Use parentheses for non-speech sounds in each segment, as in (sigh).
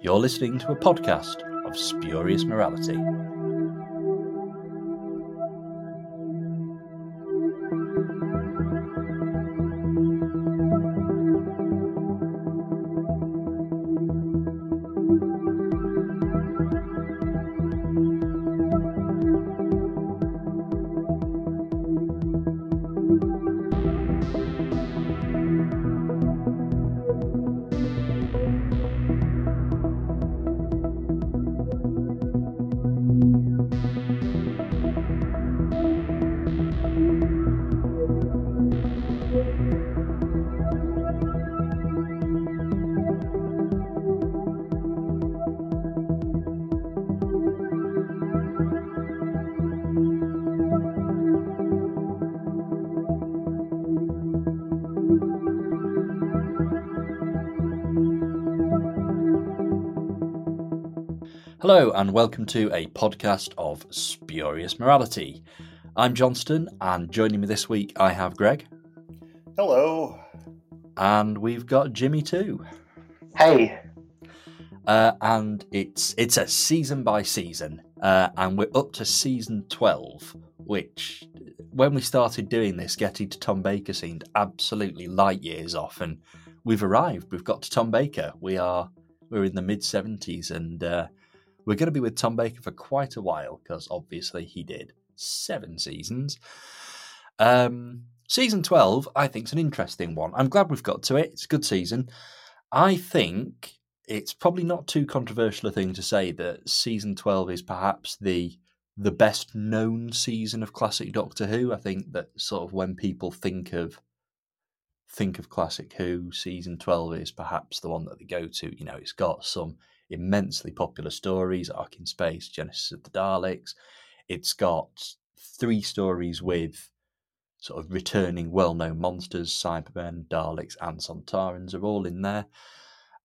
You're listening to a podcast of spurious morality. Hello, and welcome to a podcast of Spurious Morality. I'm Johnstone, and joining me this week I have Greg. Hello. And we've got Jimmy too. Hey. Uh, and it's it's a season by season, uh, and we're up to season twelve. Which, when we started doing this, getting to Tom Baker seemed absolutely light years off, and we've arrived. We've got to Tom Baker. We are we're in the mid seventies, and uh, we're going to be with Tom Baker for quite a while because obviously he did seven seasons. Um, season 12, I think, is an interesting one. I'm glad we've got to it. It's a good season. I think it's probably not too controversial a thing to say that season 12 is perhaps the the best known season of classic Doctor Who. I think that sort of when people think of think of classic Who, season 12 is perhaps the one that they go to. You know, it's got some immensely popular stories Ark in Space, Genesis of the Daleks. It's got three stories with sort of returning well known monsters Cybermen, Daleks, and Sontarans are all in there.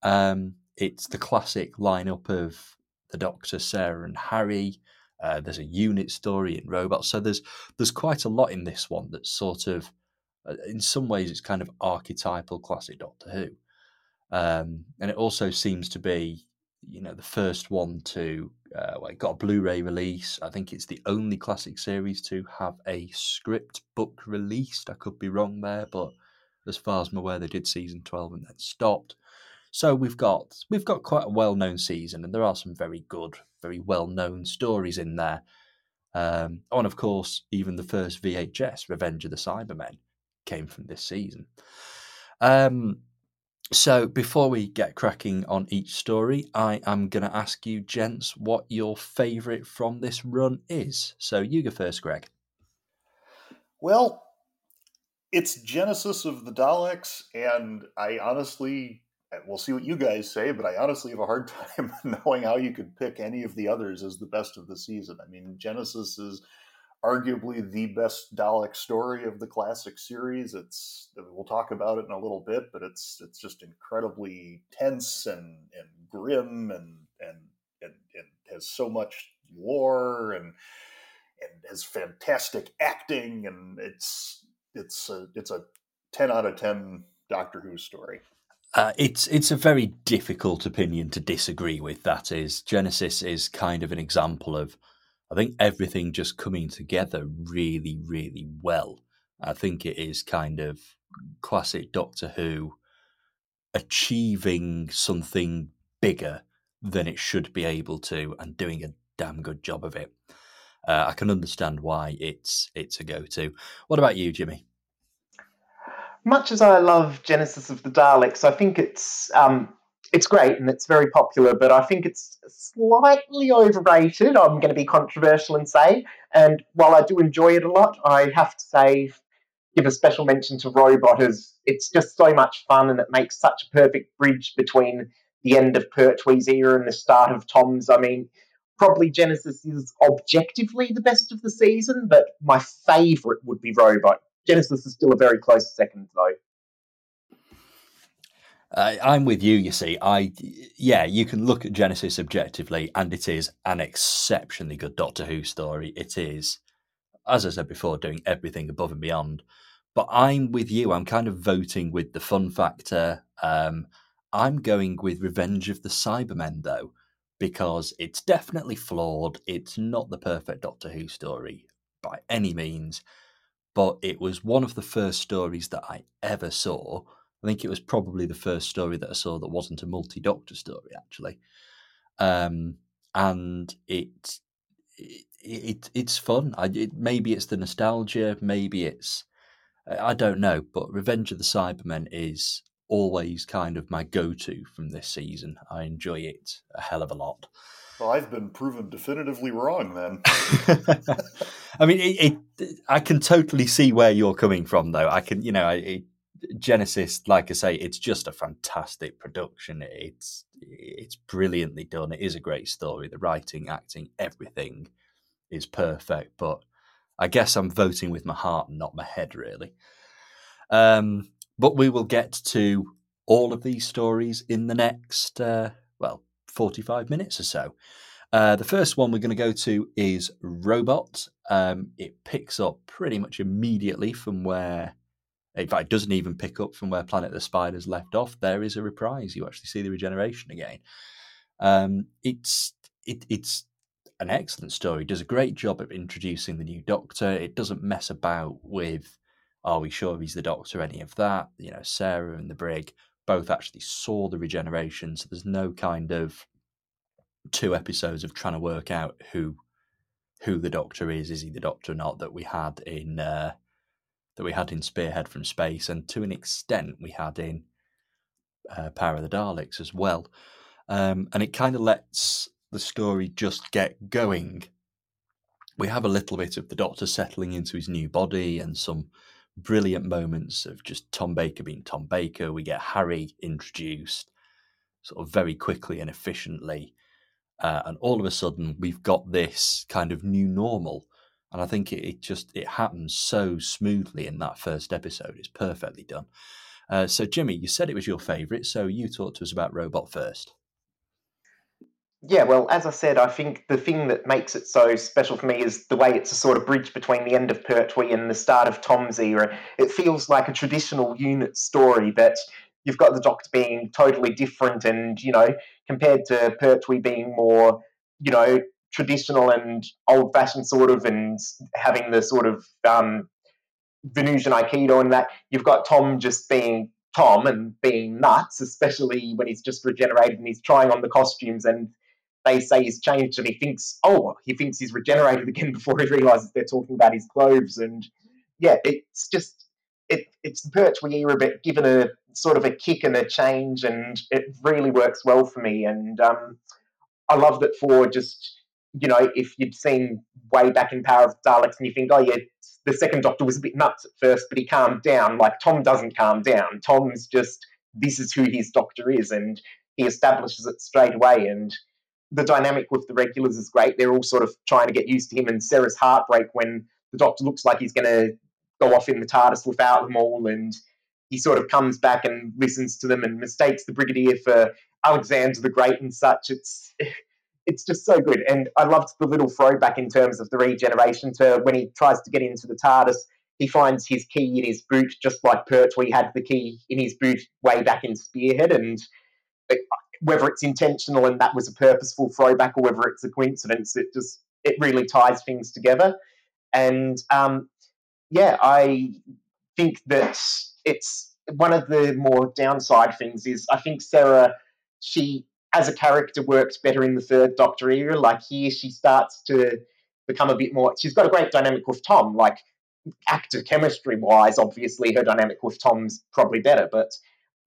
Um, it's the classic lineup of the Doctor, Sarah, and Harry. Uh, there's a unit story in robots, so there's there's quite a lot in this one that's sort of, uh, in some ways, it's kind of archetypal classic Doctor Who, um, and it also seems to be you know the first one to uh, well, it got a Blu-ray release. I think it's the only classic series to have a script book released. I could be wrong there, but as far as I'm aware, they did season twelve and then stopped. So we've got we've got quite a well-known season, and there are some very good, very well-known stories in there. Um, oh, and of course, even the first VHS, Revenge of the Cybermen, came from this season. Um, so, before we get cracking on each story, I am going to ask you, gents, what your favourite from this run is. So, you go first, Greg. Well, it's Genesis of the Daleks, and I honestly, we'll see what you guys say, but I honestly have a hard (laughs) time knowing how you could pick any of the others as the best of the season. I mean, Genesis is arguably the best Dalek story of the classic series. It's we'll talk about it in a little bit, but it's it's just incredibly tense and and grim and and and, and has so much lore and and has fantastic acting and it's it's a, it's a 10 out of 10 Doctor Who story. Uh, it's it's a very difficult opinion to disagree with. That is, Genesis is kind of an example of I think everything just coming together really, really well. I think it is kind of classic Doctor Who achieving something bigger than it should be able to and doing a damn good job of it. Uh, I can understand why it's it's a go-to. What about you, Jimmy? Much as I love Genesis of the Daleks, I think it's um, it's great and it's very popular, but I think it's slightly overrated. I'm going to be controversial and say, and while I do enjoy it a lot, I have to say, give a special mention to Robot as it's just so much fun and it makes such a perfect bridge between the end of Pertwee's era and the start of Tom's. I mean, probably Genesis is objectively the best of the season, but my favourite would be Robot. Genesis is still a very close second, though. Uh, I'm with you. You see, I yeah, you can look at Genesis objectively, and it is an exceptionally good Doctor Who story. It is, as I said before, doing everything above and beyond. But I'm with you. I'm kind of voting with the fun factor. Um, I'm going with Revenge of the Cybermen, though, because it's definitely flawed. It's not the perfect Doctor Who story by any means, but it was one of the first stories that I ever saw. I think it was probably the first story that I saw that wasn't a multi Doctor story, actually. Um, and it, it, it it's fun. I, it, maybe it's the nostalgia, maybe it's I don't know, but Revenge of the Cybermen is always kind of my go-to from this season. I enjoy it a hell of a lot. Well, I've been proven definitively wrong then. (laughs) I mean, it, it, I can totally see where you're coming from, though. I can, you know, it, Genesis, like I say, it's just a fantastic production. It's it's brilliantly done. It is a great story. The writing, acting, everything is perfect. But I guess I'm voting with my heart not my head, really. Um, but we will get to all of these stories in the next, uh, well, 45 minutes or so. Uh, the first one we're going to go to is Robot. Um, it picks up pretty much immediately from where, in fact, it doesn't even pick up from where Planet the Spiders left off. There is a reprise. You actually see the regeneration again. Um, it's it, it's an excellent story. Does a great job of introducing the new Doctor. It doesn't mess about with, are we sure he's the Doctor? Any of that? You know, Sarah and the Brig both actually saw the regeneration, so there's no kind of two episodes of trying to work out who who the Doctor is. Is he the Doctor or not? That we had in uh, that we had in Spearhead from Space, and to an extent we had in uh, Power of the Daleks as well. Um, and it kind of lets the story just get going. We have a little bit of the Doctor settling into his new body and some brilliant moments of just Tom Baker being Tom Baker. We get Harry introduced sort of very quickly and efficiently. Uh, and all of a sudden, we've got this kind of new normal. And I think it, it just it happens so smoothly in that first episode. It's perfectly done. Uh, so, Jimmy, you said it was your favourite, so you talk to us about Robot first. Yeah, well, as I said, I think the thing that makes it so special for me is the way it's a sort of bridge between the end of Pertwee and the start of Tom's era. It feels like a traditional unit story that you've got the Doctor being totally different and, you know, compared to Pertwee being more, you know, traditional and old fashioned sort of and having the sort of um, Venusian Aikido and that, you've got Tom just being Tom and being nuts, especially when he's just regenerated and he's trying on the costumes and they say he's changed and he thinks, oh, he thinks he's regenerated (laughs) again before he realizes they're talking about his clothes. And yeah, it's just, it, it's the Pertwee era, but given a sort of a kick and a change, and it really works well for me. And um, I love that for just, you know, if you'd seen way back in Power of Daleks and you think, oh, yeah, the second Doctor was a bit nuts at first, but he calmed down. Like, Tom doesn't calm down. Tom's just, this is who his Doctor is, and he establishes it straight away. And the dynamic with the regulars is great. They're all sort of trying to get used to him, and Sarah's heartbreak when the Doctor looks like he's going to go off in the TARDIS without them all, and he sort of comes back and listens to them and mistakes the Brigadier for Alexander the Great and such. It's it's just so good, and I loved the little throwback in terms of the regeneration to when he tries to get into the TARDIS. He finds his key in his boot, just like Pertwee had the key in his boot way back in Spearhead, and whether it's intentional and that was a purposeful throwback or whether it's a coincidence, it just it really ties things together. And um, yeah, I think that it's one of the more downside things is I think Sarah, she as a character works better in the third Doctor era. Like here, she starts to become a bit more. She's got a great dynamic with Tom. Like actor chemistry wise, obviously her dynamic with Tom's probably better, but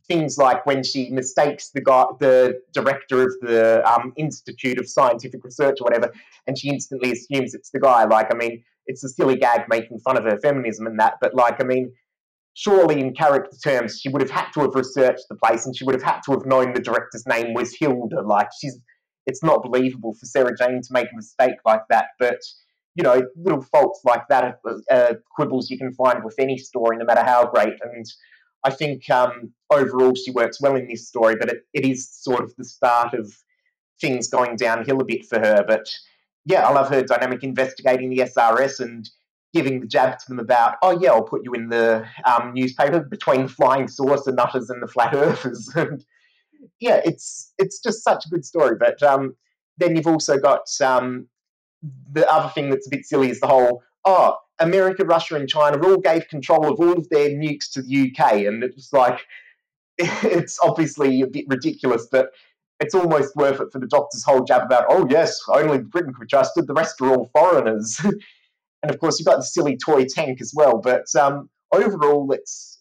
things like when she mistakes the guy, the director of the um, Institute of Scientific Research or whatever, and she instantly assumes it's the guy. Like, I mean, it's a silly gag making fun of her feminism and that, but like, I mean, surely in character terms, she would have had to have researched the place and she would have had to have known the director's name was Hilda. Like, she's, it's not believable for Sarah Jane to make a mistake like that, but. You know, little faults like that are, uh, quibbles you can find with any story, no matter how great. And I think um, overall she works well in this story, but it, it is sort of the start of things going downhill a bit for her. But yeah, I love her dynamic investigating the SRS and giving the jab to them about, oh yeah, I'll put you in the um, newspaper between the flying saucer nutters and the flat earthers. (laughs) and yeah, it's it's just such a good story. But um, then you've also got um, the other thing that's a bit silly is the whole oh America, Russia, and China all gave control of all of their nukes to the UK, and it's like (laughs) it's obviously a bit ridiculous, but it's almost worth it for the doctor's whole jab about oh yes, only Britain could be trusted, the rest are all foreigners. (laughs) and of course you've got the silly toy tank as well. But um, overall, it's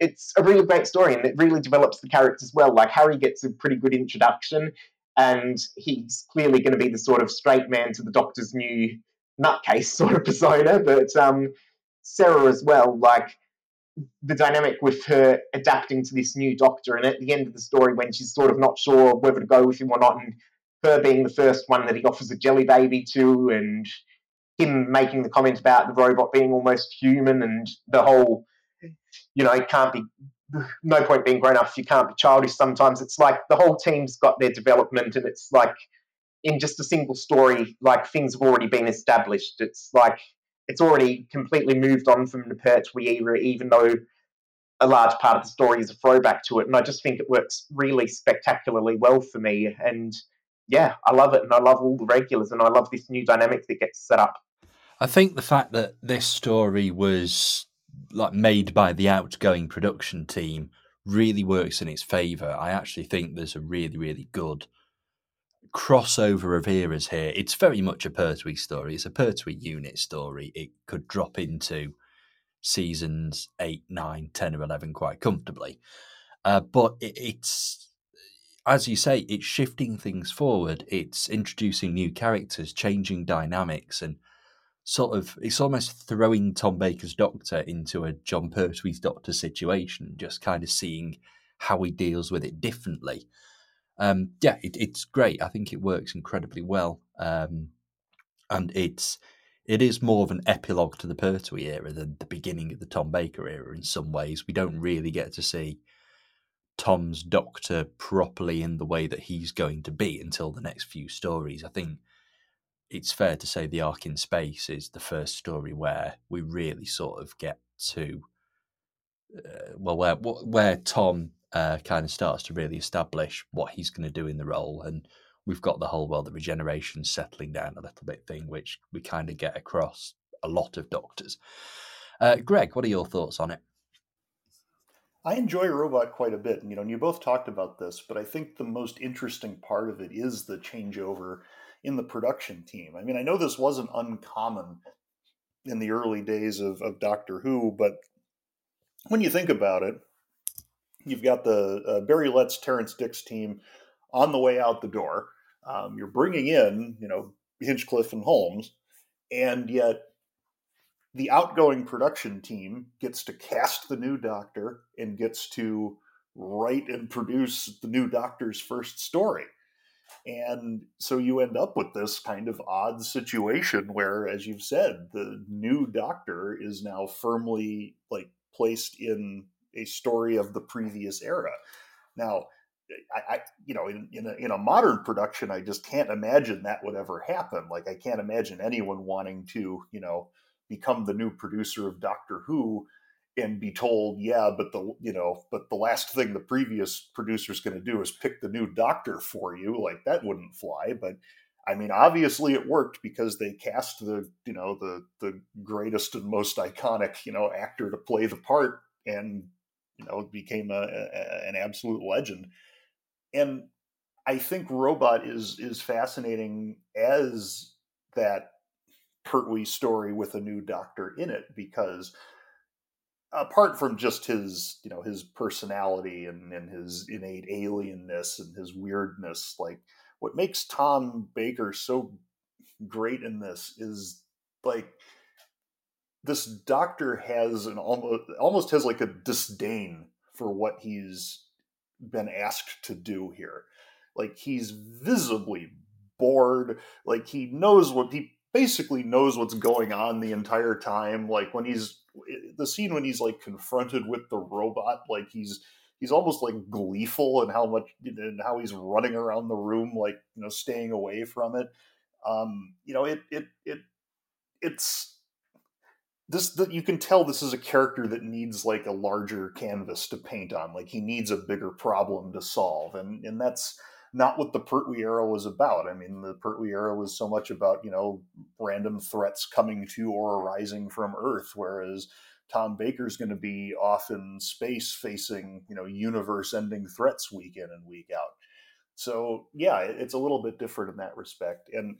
it's a really great story and it really develops the characters well. Like Harry gets a pretty good introduction, and he's clearly going to be the sort of straight man to the Doctor's new nutcase (laughs) sort of persona. But um, Sarah as well, like the dynamic with her adapting to this new Doctor, and at the end of the story when she's sort of not sure whether to go with him or not, and her being the first one that he offers a jelly baby to, and him making the comment about the robot being almost human, and the whole you know, it can't be no point being grown up if you can't be childish sometimes. It's like the whole team's got their development and it's like in just a single story, like things have already been established. It's like it's already completely moved on from the Pertwee era, even though a large part of the story is a throwback to it. And I just think it works really spectacularly well for me. And yeah, I love it. And I love all the regulars and I love this new dynamic that gets set up. I think the fact that this story was like made by the outgoing production team really works in its favor. I actually think there's a really really good crossover of eras here. It's very much a Pertwee story. It's a Pertwee unit story. It could drop into seasons 8, 9, 10 or 11 quite comfortably. Uh, but it, it's as you say, it's shifting things forward. It's introducing new characters, changing dynamics, and sort of it's almost throwing Tom Baker's Doctor into a Jon Pertwee's Doctor situation, just kind of seeing how he deals with it differently. Um, yeah, it, it's great. I think it works incredibly well, um, and it's it is more of an epilogue to the Pertwee era than the beginning of the Tom Baker era. In some ways, we don't really get to see Tom's Doctor properly in the way that he's going to be until the next few stories. I think it's fair to say the Ark in space is the first story where we really sort of get to uh, well where where Tom uh, kind of starts to really establish what he's going to do in the role. And we've got the whole well the regeneration settling down a little bit thing which we kind of get across a lot of doctors. Uh, greg what are your thoughts on it I enjoy Robot quite a bit, and you know, and you both talked about this, but I think the most interesting part of it is the changeover in the production team. I mean, I know this wasn't uncommon in the early days of, of Doctor Who, but when you think about it, you've got the uh, Barry Letts, Terrance Dicks team on the way out the door. Um, you're bringing in, you know, Hinchcliffe and Holmes, and yet the outgoing production team gets to cast the new Doctor and gets to write and produce the new Doctor's first story. And so you end up with this kind of odd situation where, as you've said, the new doctor is now firmly like placed in a story of the previous era. Now, I, I you know, in, in a, in a modern production, I just can't imagine that would ever happen. Like, I can't imagine anyone wanting to, you know, become the new producer of Doctor Who and be told, yeah, but the you know, but the last thing the previous producer is going to do is pick the new doctor for you. Like that wouldn't fly. But I mean, obviously it worked because they cast the you know the the greatest and most iconic you know actor to play the part, and you know became a, a an absolute legend. And I think Robot is is fascinating as that Pertwee story with a new doctor in it because apart from just his you know his personality and, and his innate alienness and his weirdness like what makes tom baker so great in this is like this doctor has an almost almost has like a disdain for what he's been asked to do here. Like he's visibly bored. Like he knows what he basically knows what's going on the entire time like when he's the scene when he's like confronted with the robot, like he's he's almost like gleeful and how much and how he's running around the room, like you know, staying away from it. Um, you know, it it it it's this that you can tell this is a character that needs like a larger canvas to paint on like he needs a bigger problem to solve and and that's not what the Pertwee era was about. I mean, the Pertwee era was so much about, you know, random threats coming to or arising from Earth, whereas Tom Baker's going to be off in space facing, you know, universe ending threats week in and week out. So, yeah, it's a little bit different in that respect. And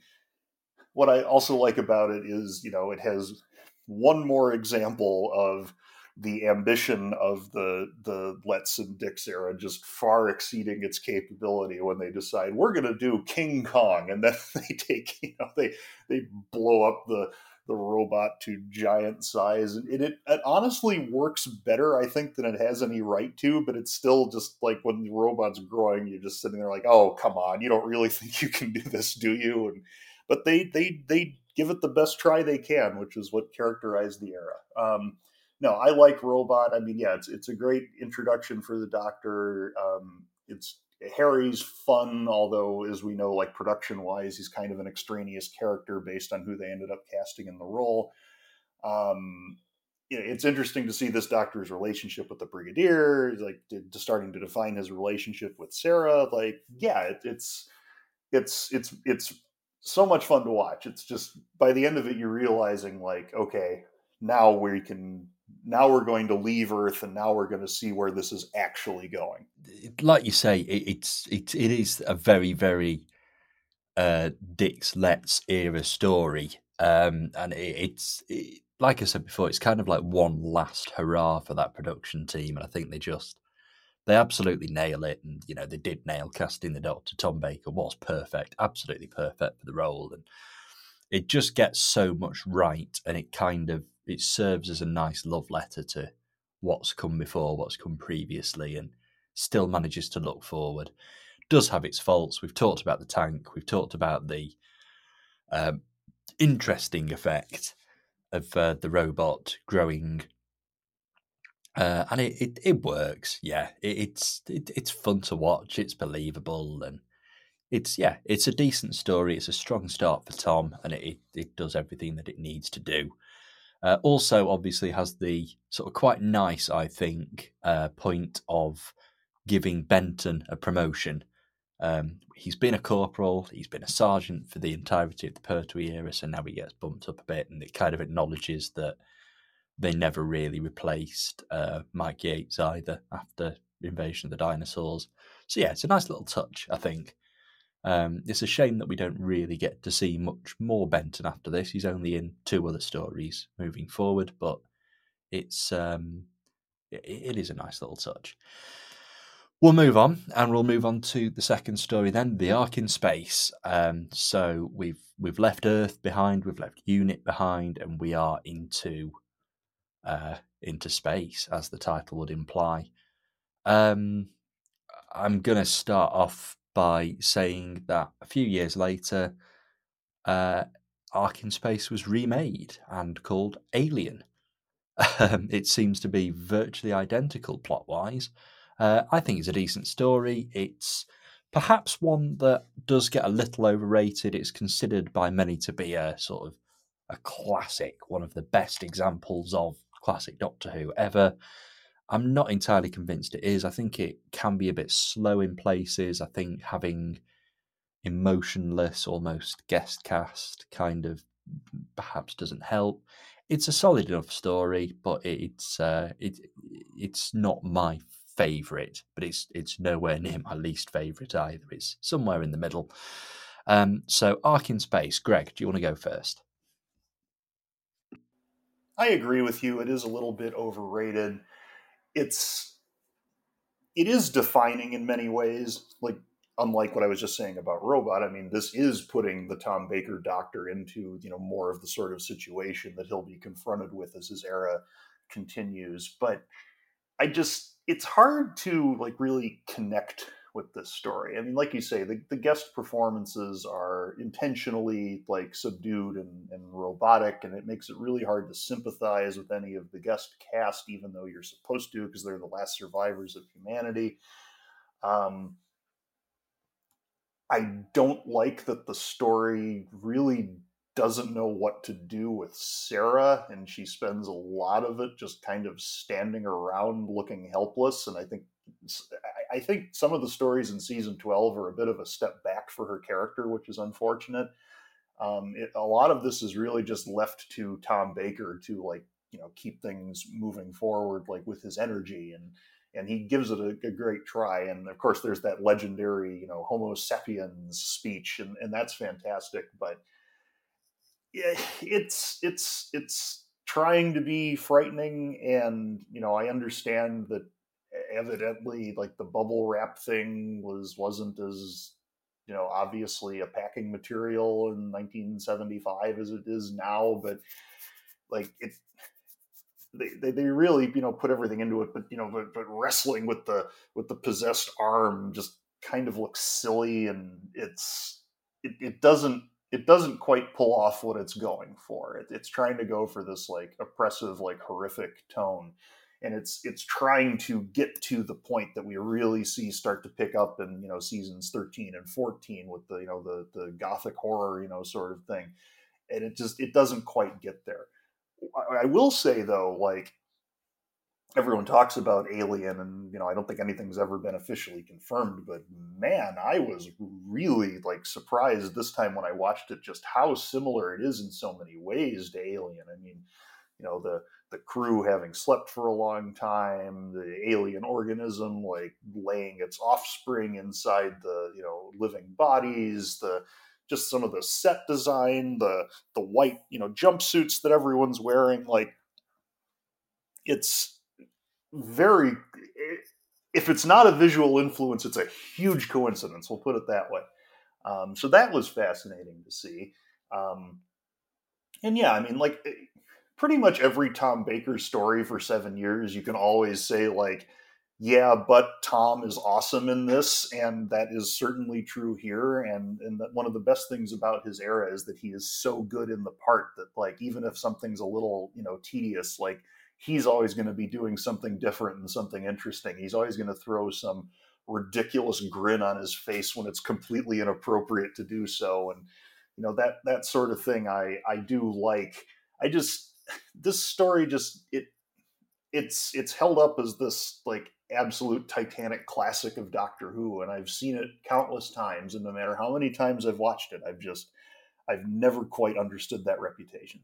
what I also like about it is, you know, it has one more example of the ambition of the the Letts and Dicks era just far exceeding its capability when they decide we're going to do King Kong, and then (laughs) they take you know they they blow up the the robot to giant size, and it, it, it honestly works better I think than it has any right to, but it's still just like when the robot's growing, you're just sitting there like, oh come on, you don't really (laughs) think you can do this, do you? And but they they they give it the best try they can, which is what characterized the era. Um, no, I like Robot. I mean, yeah, it's it's a great introduction for the Doctor. Um, it's Harry's fun, although as we know, like production wise, he's kind of an extraneous character based on who they ended up casting in the role. Um, it's interesting to see this Doctor's relationship with the Brigadier, like to, starting to define his relationship with Sarah. Like, yeah, it, it's it's it's it's so much fun to watch. It's just by the end of it, you're realizing like, okay, now we can now we're going to leave Earth, and now we're going to see where this is actually going. Like you say, it, it's it, it is a very very uh, Dicks Letts era story, um, and it, it's it, like I said before, it's kind of like one last hurrah for that production team, and I think they just they absolutely nail it. And you know they did nail casting the Doctor. Tom Baker was perfect, absolutely perfect for the role, and it just gets so much right, and it kind of it serves as a nice love letter to what's come before, what's come previously, and still manages to look forward. Does have its faults. We've talked about the tank. We've talked about the um, interesting effect of uh, the robot growing, uh, and it, it, it works. Yeah, it, it's it, it's fun to watch. It's believable, and it's yeah, it's a decent story. It's a strong start for Tom, and it, it, does everything that it needs to do. Uh, also, obviously, has the sort of quite nice, I think, uh, point of giving Benton a promotion. Um, he's been a corporal, he's been a sergeant for the entirety of the Pertwee era, so now he gets bumped up a bit, and it kind of acknowledges that they never really replaced uh, Mike Yates either after Invasion of the Dinosaurs. So yeah, it's a nice little touch, I think. Um, it's a shame that we don't really get to see much more Benton after this. He's only in two other stories moving forward, but it's um, it, it is a nice little touch. We'll move on, and we'll move on to the second story then, the Ark in space. Um, so we've we've left Earth behind, we've left Unit behind, and we are into uh, into space, as the title would imply. Um, I'm going to start off by saying that a few years later, uh, Ark in Space was remade and called Alien. Um, it seems to be virtually identical plot wise. Uh, I think it's a decent story. It's perhaps one that does get a little overrated. It's considered by many to be a sort of a classic, one of the best examples of classic Doctor Who ever. I'm not entirely convinced it is. I think it can be a bit slow in places. I think having emotionless, almost guest cast kind of perhaps doesn't help. It's a solid enough story, but it's uh, it it's not my favorite, but it's it's nowhere near my least favorite either. It's somewhere in the middle. Um, so, Ark in Space, Greg, do you want to go first? I agree with you. It is a little bit overrated it's it is defining in many ways like unlike what i was just saying about robot. I mean this is putting the tom baker doctor into you know more of the sort of situation that he'll be confronted with as his era continues. But i just it's hard to like really connect with this story. I mean, like you say, the, the guest performances are intentionally like subdued and, and robotic, and it makes it really hard to sympathize with any of the guest cast, even though you're supposed to, because they're the last survivors of humanity. Um, I don't like that the story really doesn't know what to do with Sarah, and she spends a lot of it just kind of standing around looking helpless. And I think I think some of the stories in season twelve are a bit of a step back for her character, which is unfortunate. Um, it, a lot of this is really just left to Tom Baker to like you know keep things moving forward, like with his energy and and he gives it a, a, great try. And of course, there's that legendary, you know, Homo sapiens speech, and, and that's fantastic. But yeah, it's it's it's trying to be frightening, and you know, I understand that evidently, like the bubble wrap thing was wasn't as you know obviously a packing material in 1975 as it is now, but like it they, they, they really you know put everything into it but you know but, but wrestling with the with the possessed arm just kind of looks silly and it's it, it doesn't it doesn't quite pull off what it's going for. It, it's trying to go for this like oppressive like horrific tone and it's it's trying to get to the point that we really see start to pick up in you know seasons 13 and 14 with the you know the the gothic horror you know sort of thing and it just it doesn't quite get there I will say though, like everyone talks about Alien, and you know, I don't think anything's ever been officially confirmed. But man, I was really like surprised this time when I watched it, just how similar it is in so many ways to Alien. I mean, you know, the the crew having slept for a long time, the alien organism like laying its offspring inside the you know living bodies, the just some of the set design, the the white you know jumpsuits that everyone's wearing. Like it's very. If it's not a visual influence, it's a huge coincidence. We'll put it that way. Um, so that was fascinating to see. Um, and yeah, I mean, like pretty much every Tom Baker story for seven years, you can always say like yeah, but Tom is awesome in this, and that is certainly true here. And and one of the best things about his era is that he is so good in the part that like even if something's a little you know tedious, like he's always going to be doing something different and something interesting. He's always going to throw some ridiculous grin on his face when it's completely inappropriate to do so, and you know that that sort of thing I I do like. I just this story just it it's it's held up as this like absolute titanic classic of Doctor Who, and I've seen it countless times. And no matter how many times I've watched it, I've just I've never quite understood that reputation.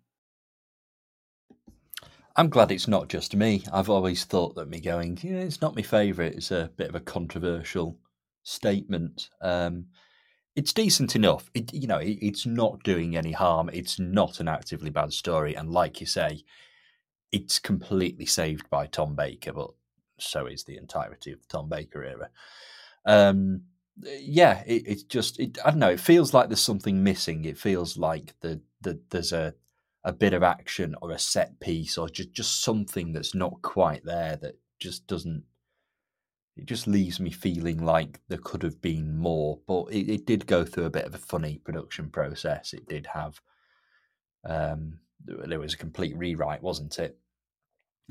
I'm glad it's not just me. I've always thought that me going, yeah, it's not my favourite. It's a bit of a controversial statement. Um, it's decent enough. It, you know, it, it's not doing any harm. It's not an actively bad story, and like you say, it's completely saved by Tom Baker. But so is the entirety of the Tom Baker era. Um, yeah, it, it's just it, I don't know. It feels like there's something missing. It feels like the, the there's a a bit of action or a set piece or just just something that's not quite there that just doesn't. It just leaves me feeling like there could have been more, but it, it did go through a bit of a funny production process. It did have. Um, there was a complete rewrite, wasn't it?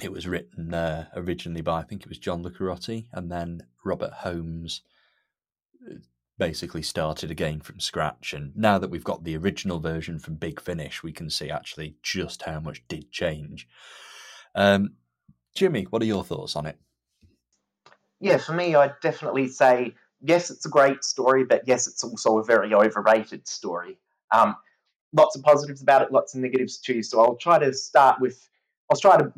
it was written uh, originally by I think it was John Lucarotti, and then Robert Holmes uh, basically started again from scratch. And now that we've got the original version from Big Finish, we can see actually just how much did change. Um, Jimmy, what are your thoughts on it? Yeah, for me, I'd definitely say yes, it's a great story, but yes, it's also a very overrated story. Um, lots of positives about it, lots of negatives too. So I'll try to start with I'll try to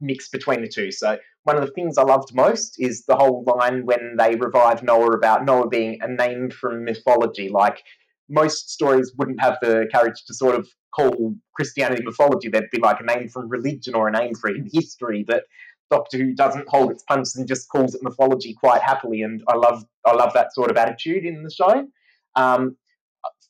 mix between the two. So one of the things I loved most is the whole line when they revive Noah about Noah being a name from mythology. Like most stories wouldn't have the courage to sort of call Christianity mythology. There'd be like a name from religion or a name from history that Doctor Who doesn't hold its punches and just calls it mythology quite happily. And I love I love that sort of attitude in the show. Um,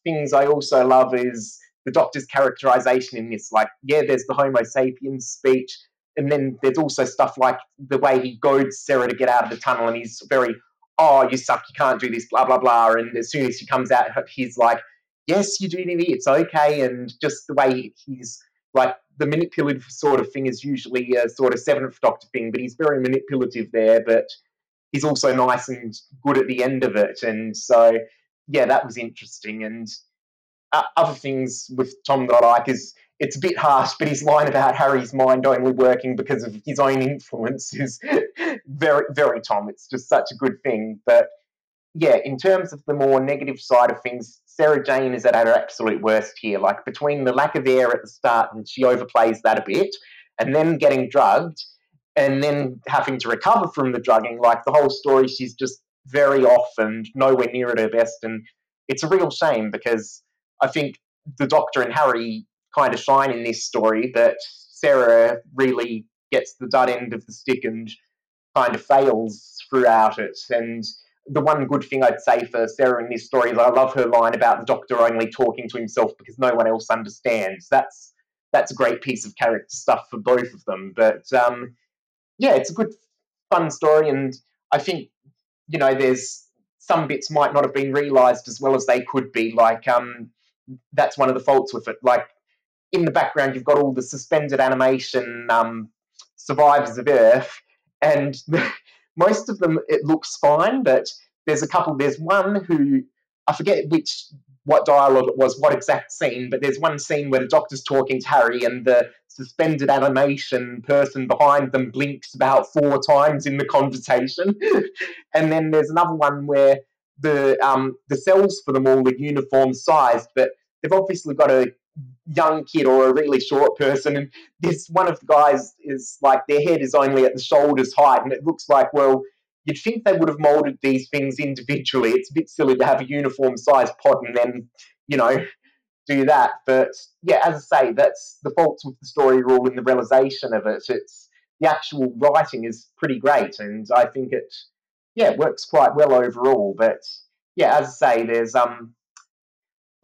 things I also love is the Doctor's characterization in this. Like, yeah, there's the Homo sapiens speech, and then there's also stuff like the way he goads Sarah to get out of the tunnel, and he's very, oh, you suck, you can't do this, blah blah blah. And as soon as she comes out, he's like, yes, you do, Nivy, it's okay. And just the way he's like the manipulative sort of thing is usually a sort of seventh Doctor thing, but he's very manipulative there, but he's also nice and good at the end of it. And so, yeah, that was interesting. And uh, other things with Tom that I like is it's a bit harsh, but his line about Harry's mind only working because of his own influence is (laughs) very, very Tom. It's just such a good thing. But yeah, in terms of the more negative side of things, Sarah Jane is at her absolute worst here. Like between the lack of air at the start and she overplays that a bit, and then getting drugged, and then having to recover from the drugging, like the whole story, she's just very off and nowhere near at her best. And it's a real shame because I think the Doctor and Harry kind of shine in this story, but Sarah really gets the dud end of the stick and kind of fails throughout it. And the one good thing I'd say for Sarah in this story is I love her line about the Doctor only talking to himself because no one else understands. That's that's a great piece of character stuff for both of them. But um, yeah, it's a good, fun story, and I think you know there's some bits might not have been realised as well as they could be. Like um, that's one of the faults with it. Like in the background, you've got all the suspended animation um, survivors of Earth, and (laughs) most of them it looks fine, but there's a couple. There's one who I forget which what dialogue it was, what exact scene, but there's one scene where the doctor's talking to Harry and the suspended animation person behind them blinks about four times in the conversation. (laughs) and then there's another one where the um, the cells for them all are uniform sized, but they've obviously got a young kid or a really short person, and this one of the guys is like their head is only at the shoulders height, and it looks like well You'd think they would have molded these things individually. It's a bit silly to have a uniform size pod and then, you know, do that. But yeah, as I say, that's the faults with the story rule in the realization of it. It's the actual writing is pretty great, and I think it, yeah, works quite well overall. But yeah, as I say, there's um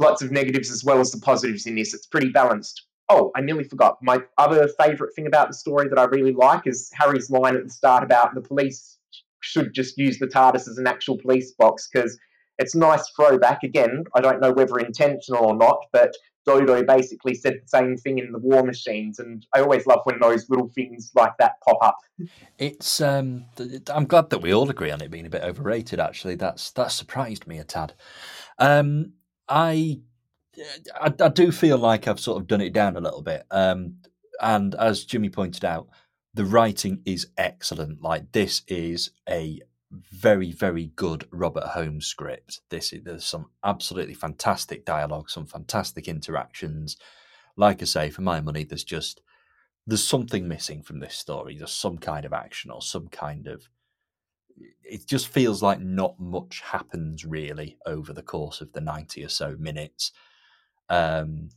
lots of negatives as well as the positives in this. It's pretty balanced. Oh, I nearly forgot. My other favourite thing about the story that I really like is Harry's line at the start about the police should just use the TARDIS as an actual police box because it's nice throwback. Again, I don't know whether intentional or not, but Dodo basically said the same thing in the War Machines, and I always love when those little things like that pop up. It's um, I'm glad that we all agree on it being a bit overrated. Actually, that's that surprised me a tad. Um, I, I, I do feel like I've sort of done it down a little bit. Um, and as Jimmy pointed out, the writing is excellent. Like this is a very very good Robert Holmes script. This is, there's some absolutely fantastic dialogue, some fantastic interactions. Like I say, for my money, there's just there's something missing from this story. There's some kind of action or some kind of. It just feels like not much happens really over the course of the ninety or so minutes. Um,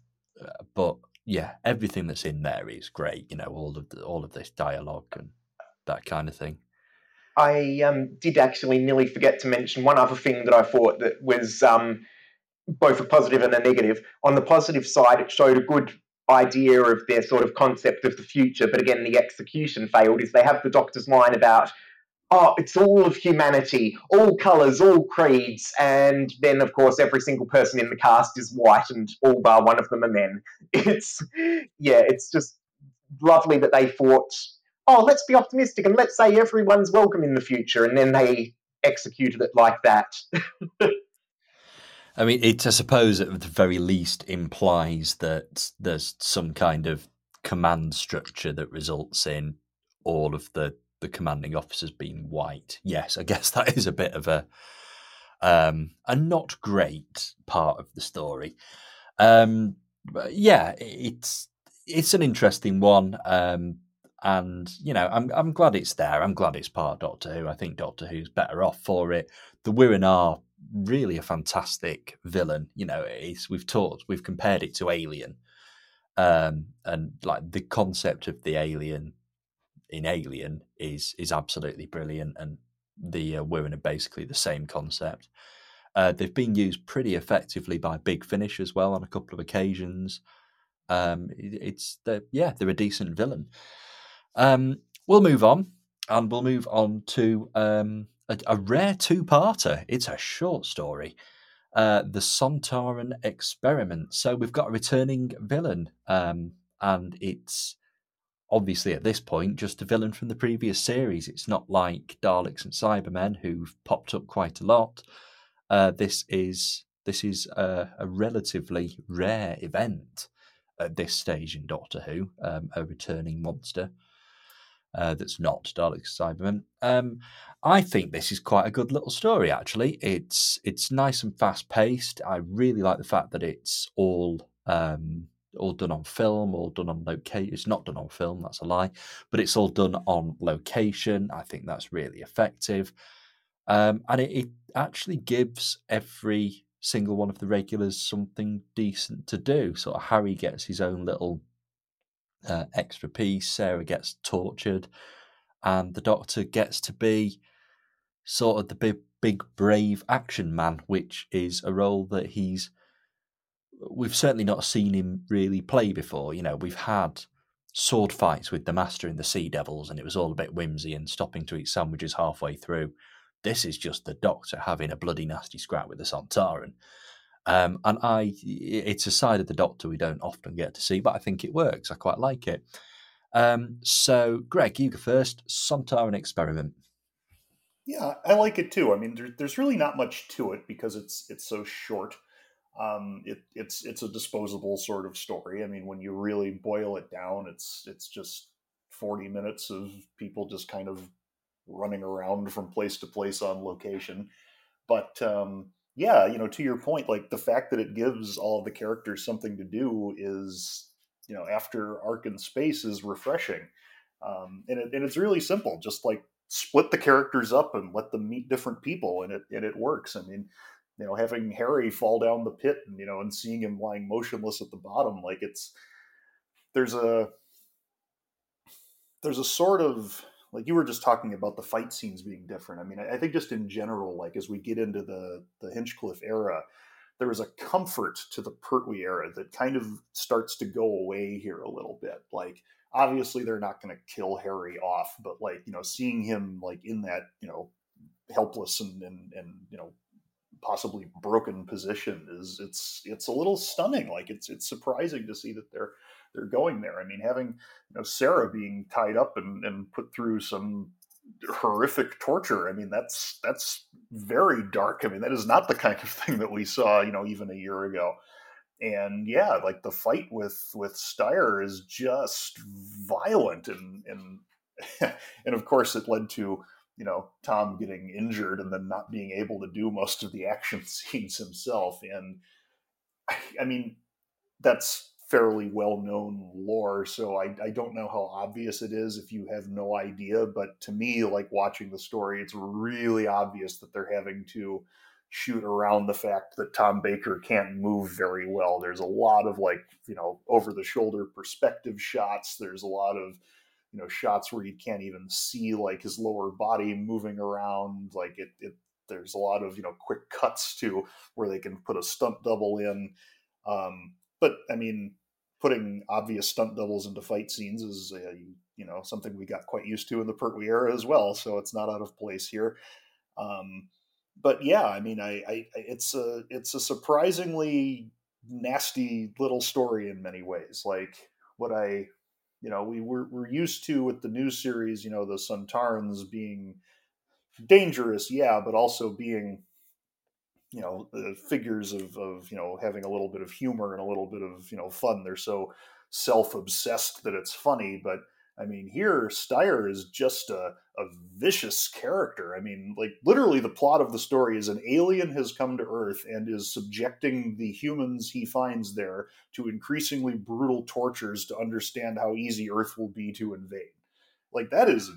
but yeah, everything that's in there is great. You know, all of the, all of this dialogue and that kind of thing. I um, did actually nearly forget to mention one other thing that I thought that was um, both a positive and a negative. On the positive side, it showed a good idea of their sort of concept of the future, but again, the execution failed. Is they have the doctor's line about oh, it's all of humanity, all colours, all creeds, and then of course every single person in the cast is white, and all bar one of them are men. (laughs) It's yeah, it's just lovely that they thought, oh, let's be optimistic and let's say everyone's welcome in the future, and then they executed it like that. (laughs) I mean, it I suppose at the very least implies that there's some kind of command structure that results in all of the the commanding officers being white. Yes, I guess that is a bit of a um, a not great part of the story. Um, yeah, it's it's an interesting one, um, and you know, I'm I'm glad it's there. I'm glad it's part of Doctor Who. I think Doctor Who's better off for it. The Wirrn are really a fantastic villain. You know, it's we've talked, we've compared it to Alien, um, and like the concept of the alien in Alien is is absolutely brilliant, and the uh, Wirrn are basically the same concept. Uh, they've been used pretty effectively by Big Finish as well on a couple of occasions. Um, it, it's the yeah, they're a decent villain. Um, we'll move on, and we'll move on to um, a, a, rare two-parter. It's a short story, uh, the Sontaran Experiment. So we've got a returning villain, um, and it's obviously at this point just a villain from the previous series. It's not like Daleks and Cybermen who've popped up quite a lot. Uh, this is This is a, a relatively rare event at this stage in Doctor Who, um, a returning monster. Uh, that's not Dalek Cyberman. Um, I think this is quite a good little story. Actually, it's it's nice and fast paced. I really like the fact that it's all um, all done on film, all done on location. It's not done on film, that's a lie, but it's all done on location. I think that's really effective. Um, and it, it, actually gives every single one of the regulars something decent to do. Sort of Harry gets his own little uh, extra piece, Sarah gets tortured, and the Doctor gets to be sort of the big, big brave action man, which is a role that he's we've certainly not seen him really play before. You know, we've had sword fights with the Master in the Sea Devils, and it was all a bit whimsy and stopping to eat sandwiches halfway through. This is just the Doctor having a bloody nasty scrap with the Sontaran. Um, and I, it's a side of the Doctor we don't often get to see, but I think it works. I quite like it. Um, so, Greg, you go first. Sontaran experiment. Yeah, I like it too. I mean, there, there's really not much to it because it's it's so short. Um, it, it's it's a disposable sort of story. I mean, when you really boil it down, it's it's just forty minutes of people just kind of running around from place to place on location. But um, yeah, you know, to your point, like the fact that it gives all of the characters something to do is, you know, after Ark in Space is refreshing. Um, and, it, and it's really simple, just like split the characters up and let them meet different people, and it and it works. I mean, you know, having Harry fall down the pit and, you know, and seeing him lying motionless at the bottom, like it's, there's a, there's a sort of, like you were just talking about the fight scenes being different. I mean, I, think just in general, like as we get into the, the Hinchcliffe era, there is a comfort to the Pertwee era that kind of starts to go away here a little bit. Like, obviously they're not going to kill Harry off, but like, you know, seeing him like in that, you know, helpless and, and, and you know, possibly broken position is it's it's a little stunning. Like it's it's surprising to see that they're they're going there. I mean, having you know Sarah being tied up and, and put through some horrific torture. I mean, that's that's very dark. I mean, that is not the kind of thing that we saw, you know, even a year ago. And yeah, like the fight with with Styre is just violent and and (laughs) and of course it led to you know Tom getting injured and then not being able to do most of the action (laughs) scenes himself. And I mean, that's fairly well known lore, so I, I don't know how obvious it is if you have no idea. But to me, like watching the story, it's really obvious that they're having to shoot around the fact that Tom Baker can't move very well. There's a lot of like, you know, over the shoulder perspective shots. There's a lot of you know shots where you can't even see like his lower body moving around like it, it there's a lot of you know quick cuts to where they can put a stunt double in. Um, but i mean putting obvious stunt doubles into fight scenes is you, you, know something we got quite used to in the pertwee era as well so it's not out of place here. Um, but yeah i mean I, I it's a it's a surprisingly nasty little story in many ways. Like what i you know, we were we're used to with the new series, you know, the Sontarans being dangerous, yeah, but also being, you know, the figures of, of you know having a little bit of humor and a little bit of you know fun. They're so self obsessed that it's funny, but I mean, here Styre is just a, a vicious character. I mean, like literally, the plot of the story is an alien has come to Earth and is subjecting the humans he finds there to increasingly brutal tortures to understand how easy Earth will be to invade. Like that is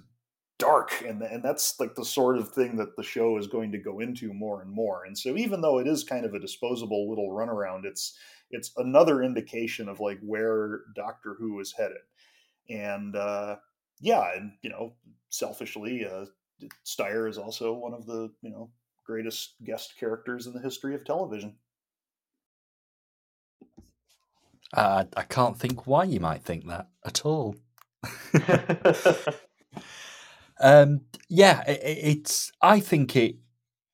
dark, and and that's like the sort of thing that the show is going to go into more and more. And so, even though it is kind of a disposable little runaround, it's it's another indication of like where Doctor Who is headed and uh, yeah, and you know, selfishly, uh, Styre is also one of the you know greatest guest characters in the history of television. Uh, I can't think why you might think that at all. (laughs) um, yeah, it, it's. I think it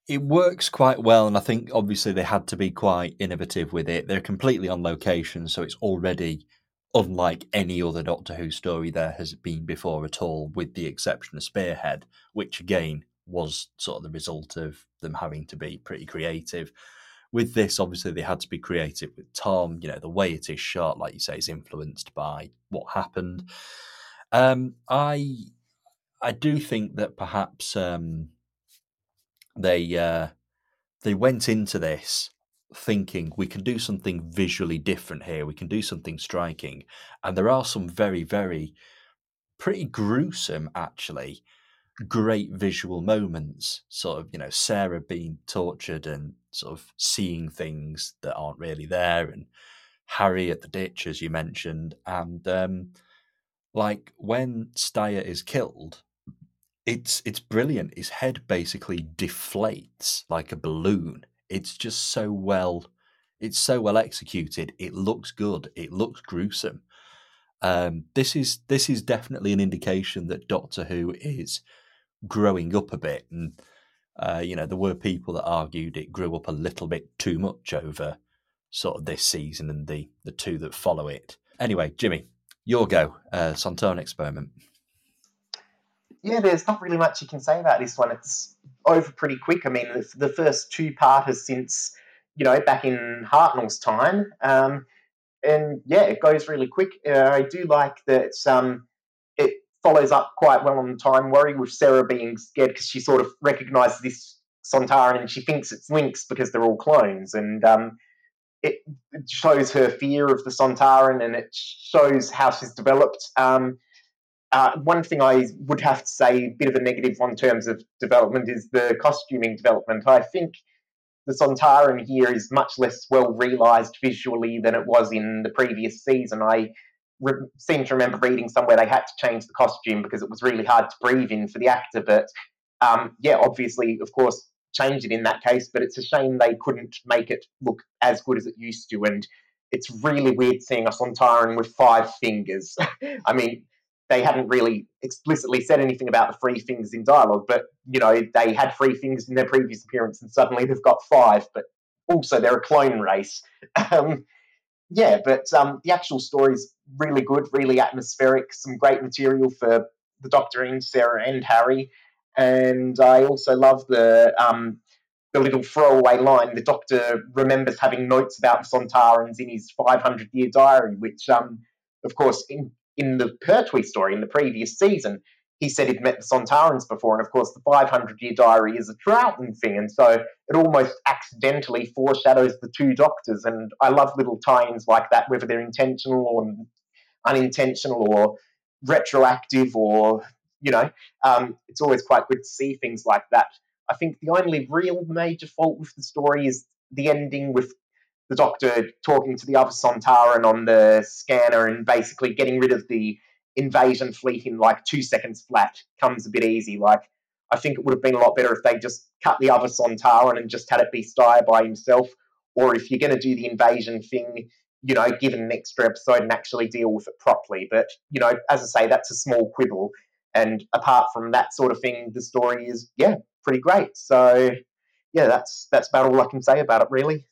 it works quite well, and I think obviously they had to be quite innovative with it. They're completely on location, so it's already unlike any other Doctor Who story there has been before at all, with the exception of Spearhead, which again was sort of the result of them having to be pretty creative. with this, obviously, they had to be creative with Tom. You know, the way it is shot, like you say, is influenced by what happened. Um, I I do think that perhaps um, they uh, they went into this thinking we can do something visually different here. We can do something striking, and there are some very very pretty gruesome actually great visual moments sort of you know sarah being tortured and sort of seeing things that aren't really there and harry at the ditch as you mentioned and um like when Styre is killed it's it's brilliant his head basically deflates like a balloon it's just so well it's so well executed it looks good it looks gruesome um, this is this is definitely an indication that Doctor Who is growing up a bit, and uh, you know there were people that argued it grew up a little bit too much over sort of this season and the the two that follow it. Anyway, Jimmy, your go, uh, experiment. Yeah, there's not really much you can say about this one. It's over pretty quick. I mean, the, the first two parters since you know back in Hartnell's time. Um, and yeah, it goes really quick. Uh, I do like that um, it follows up quite well on the Time Warrior with Sarah being scared because she sort of recognizes this Sontaran and she thinks it's Linx because they're all clones. And um, it, it, shows her fear of the Sontaran and it shows how she's developed. Um, uh, one thing I would have to say, a bit of a negative on terms of development, is the costuming development. I think the Sontaran here is much less well realised visually than it was in the previous season. I re- seem to remember reading somewhere they had to change the costume because it was really hard to breathe in for the actor. But um, yeah, obviously, of course, change it in that case. But it's a shame they couldn't make it look as good as it used to. And it's really weird seeing a Sontaran with five fingers. (laughs) I mean, they hadn't really explicitly said anything about the free things in dialogue, but you know they had free things in their previous appearance, and suddenly they've got five. But also they're a clone race. (laughs) Um, yeah, but um, the actual story is really good, really atmospheric. Some great material for the Doctor and Sarah and Harry, and I also love the um, the little throwaway line. The Doctor remembers having notes about the Sontarans in his 500 year diary, which, um, of course, in in the Pertwee story in the previous season, he said he'd met the Sontarans before, and of course, the 500 year diary is a Troughton thing, and so it almost accidentally foreshadows the two doctors. And I love little tie ins like that, whether they're intentional or unintentional or retroactive or, you know, um, it's always quite good to see things like that. I think the only real major fault with the story is the ending with the Doctor talking to the other Sontaran on the scanner and basically getting rid of the invasion fleet in like two seconds flat comes a bit easy. Like, I think it would have been a lot better if they just cut the other Sontaran and just had it be Styre by himself. Or if you're going to do the invasion thing, you know, give an extra episode and actually deal with it properly. But, you know, as I say, that's a small quibble. And apart from that sort of thing, the story is, yeah, pretty great. So, yeah, that's that's about all I can say about it, really.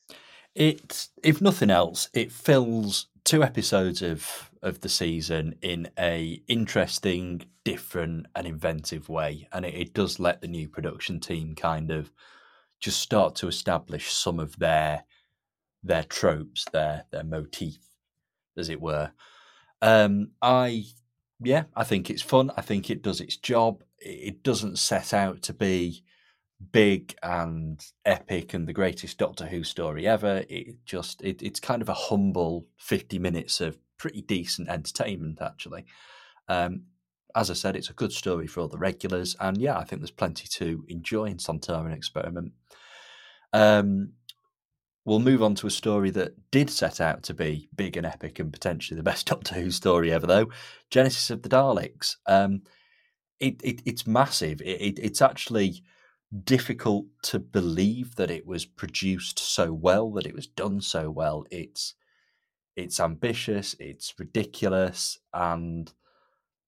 It, if nothing else, it fills two episodes of of the season in a interesting, different, and inventive way, and it, it does let the new production team kind of just start to establish some of their their tropes, their their motif, as it were. Um, I yeah, I think it's fun. I think it does its job. It doesn't set out to be big and epic and the greatest Doctor Who story ever. It just it, it's kind of a humble fifty minutes of pretty decent entertainment actually. Um, as I said, it's a good story for all the regulars, and yeah, I think there's plenty to enjoy in Sontaran Experiment. Um, we'll move on to a story that did set out to be big and epic and potentially the best (laughs) Doctor Who story ever, though Genesis of the Daleks. Um, it, it, it's massive. It, it's actually difficult to believe that it was produced so well, that it was done so well. It's it's ambitious, it's ridiculous, and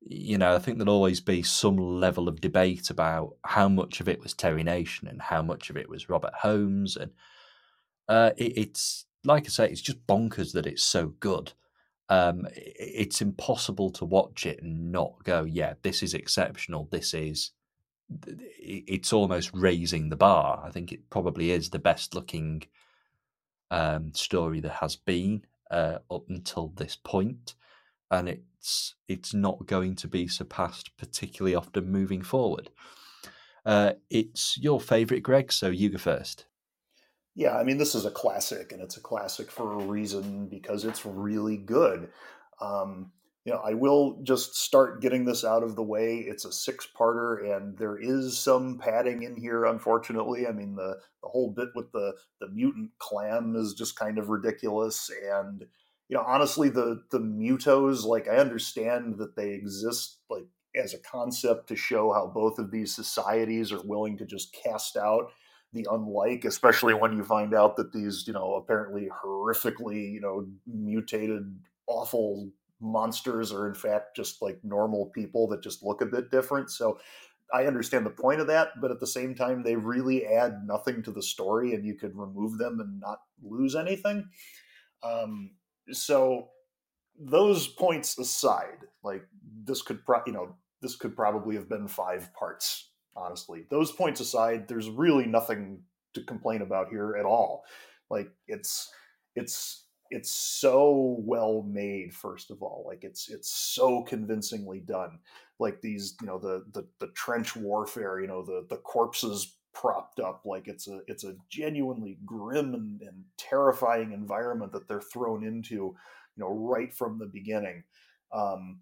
you know, I think there'll always be some level of debate about how much of it was Terry Nation and how much of it was Robert Holmes, and uh, it, it's like I say, it's just bonkers that it's so good. Um, it, it's impossible to watch it and not go, yeah, this is exceptional. This is it's almost raising the bar. I think it probably is the best looking um, story there has been uh, up until this point, and it's it's not going to be surpassed particularly often moving forward. Uh, it's your favourite, Greg, so you go first. Yeah, I mean, this is a classic, and it's a classic for a reason because it's really good. Um, you know, I will just start getting this out of the way. It's a six-parter, and there is some padding in here. Unfortunately, I mean the the whole bit with the the mutant clam is just kind of ridiculous, and you know, honestly, the the mutos, like I understand that they exist, like as a concept to show how both of these societies are willing to just cast out the unlike, especially when you find out that these, you know, apparently horrifically, you know, mutated, awful monsters are in fact just like normal people that just look a bit different. So I understand the point of that, but at the same time, they really add nothing to the story, and you could remove them and not lose anything. Um, so those points aside, like this could, pro- you know, this could probably have been five parts. Honestly, those points aside, there's really nothing to complain about here at all. Like it's it's it's so well made first of all like it's it's so convincingly done like these you know the the, the trench warfare you know the the corpses propped up like it's a it's a genuinely grim and, and terrifying environment that they're thrown into you know right from the beginning um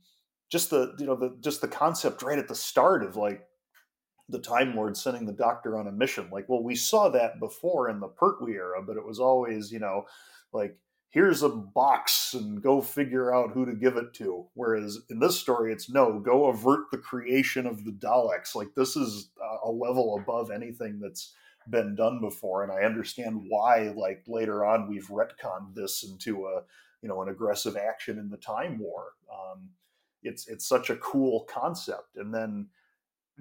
just the you know the just the concept right at the start of like the Time Lord sending the Doctor on a mission. Like, well, we saw that before in the Pertwee era, but it was always you know like here's a box and go figure out who to give it to. Whereas in this story, it's no, go avert the creation of the Daleks. Like this is a level above anything that's been done before, and I understand why. Like later on, we've retconned this into a you know an aggressive action in the Time War. Um, it's it's such a cool concept and then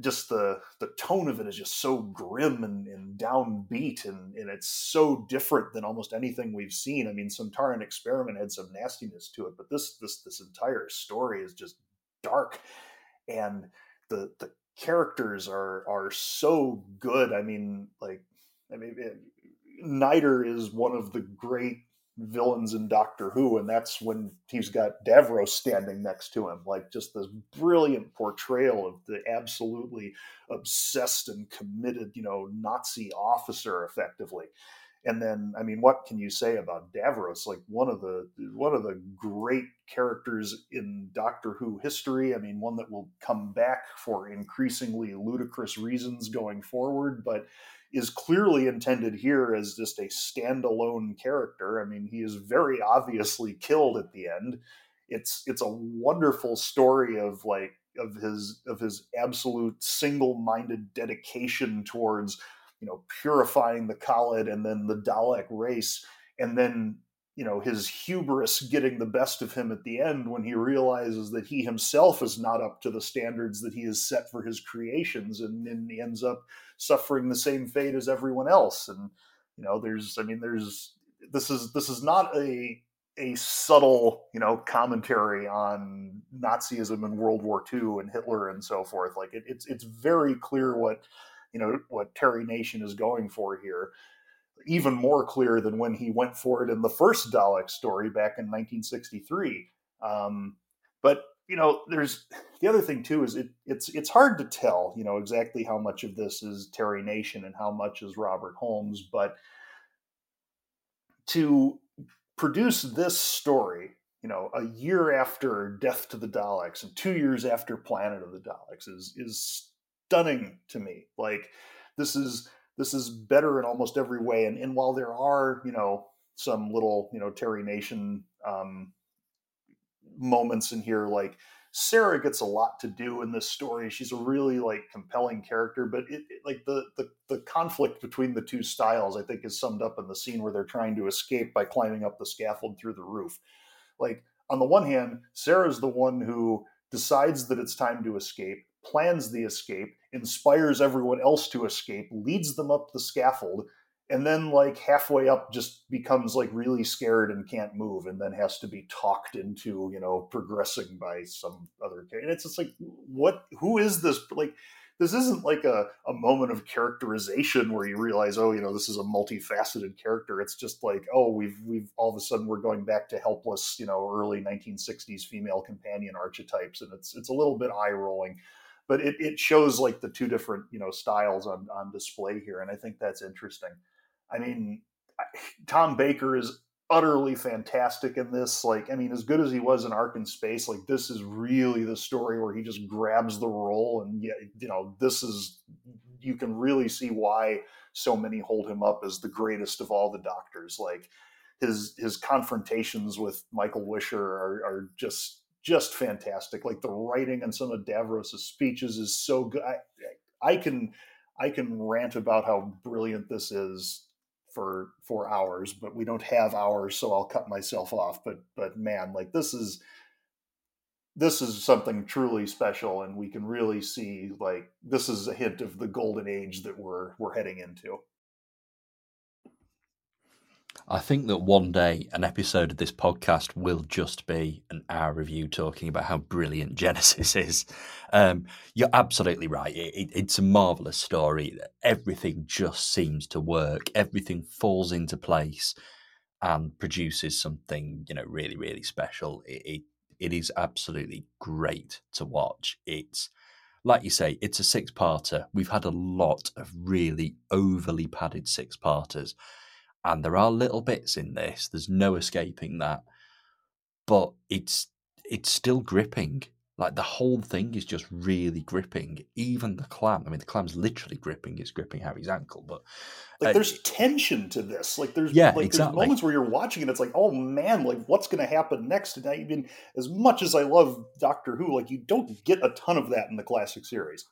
just the the tone of it is just so grim and, and downbeat and, and it's so different than almost anything we've seen. I mean, Sontaran experiment had some nastiness to it, but this this this entire story is just dark and the the characters are are so good. I mean, like I mean, it, Nyder is one of the great villains in Doctor Who, and that's when he's got Davros standing next to him, like just this brilliant portrayal of the absolutely obsessed and committed, you know, Nazi officer, effectively. And then, I mean, what can you say about Davros? Like one of the one of the great characters in Doctor Who history. I mean, one that will come back for increasingly ludicrous reasons going forward, but is clearly intended here as just a standalone character. I mean, he is very obviously killed at the end. It's it's a wonderful story of like of his of his absolute single-minded dedication towards you know purifying the Kaled and then the Dalek race, and then you know his hubris getting the best of him at the end when he realizes that he himself is not up to the standards that he has set for his creations and then he ends up suffering the same fate as everyone else. And you know there's i mean there's this is this is not a a subtle you know commentary on nazism and world war ii and hitler and so forth. Like it, it's it's very clear what you know what terry nation is going for here even more clear than when he went for it in the first Dalek story back in 1963. Um, but you know, there's the other thing too is it, it's it's hard to tell, you know, exactly how much of this is Terry Nation and how much is Robert Holmes. But to produce this story, you know, a year after Death to the Daleks and two years after Planet of the Daleks is is stunning to me. Like this is this is better in almost every way. And, and while there are, you know, some little, you know, Terry Nation um, moments in here, like Sarah gets a lot to do in this story. She's a really like compelling character, but it, it, like the, the the conflict between the two styles, I think, is summed up in the scene where they're trying to escape by climbing up the scaffold through the roof. Like on the one hand, Sarah's the one who decides that it's time to escape, plans the escape, inspires everyone else to escape, leads them up the scaffold, and then like halfway up just becomes like really scared and can't move and then has to be talked into, you know, progressing by some other and it's just like what who is this like this isn't like a, a moment of characterization where you realize, oh, you know, this is a multifaceted character. It's just like, oh, we've we've all of a sudden we're going back to helpless, you know, early 1960s female companion archetypes, and it's it's a little bit eye rolling, but it, it shows like the two different you know styles on on display here, and I think that's interesting. I mean, (sighs) Tom Baker is utterly fantastic in this. Like, I mean, as good as he was in Ark in Space, like this is really the story where he just grabs the role, and yeah, you know, this is you can really see why so many hold him up as the greatest of all the Doctors. Like his his confrontations with Michael Wisher are, are just just fantastic. Like the writing and some of Davros's speeches is so good. I, I can I can rant about how brilliant this is for for hours, but we don't have hours, so I'll cut myself off. But but man, like this is this is something truly special, and we can really see like this is a hint of the golden age that we're we're heading into. I think that one day an episode of this podcast will just be an hour review talking about how brilliant (laughs) Genesis is. Um, you're absolutely right. It, it, it's a marvelous story. Everything just seems to work. Everything falls into place and produces something you know really really special. It, it, it is absolutely great to watch. It's like you say, it's a six parter. We've had a lot of really overly padded six parters and there are little bits in this. There's no escaping that, but it's it's still gripping. Like the whole thing is just really gripping. Even the clam. I mean, the clam's literally gripping. It's gripping Harry's ankle, but like uh, there's tension to this. Like there's yeah, like exactly. there's moments where you're watching and it's like, oh man, like what's going to happen next? And I even as much as I love Doctor Who, like you don't get a ton of that in the classic series.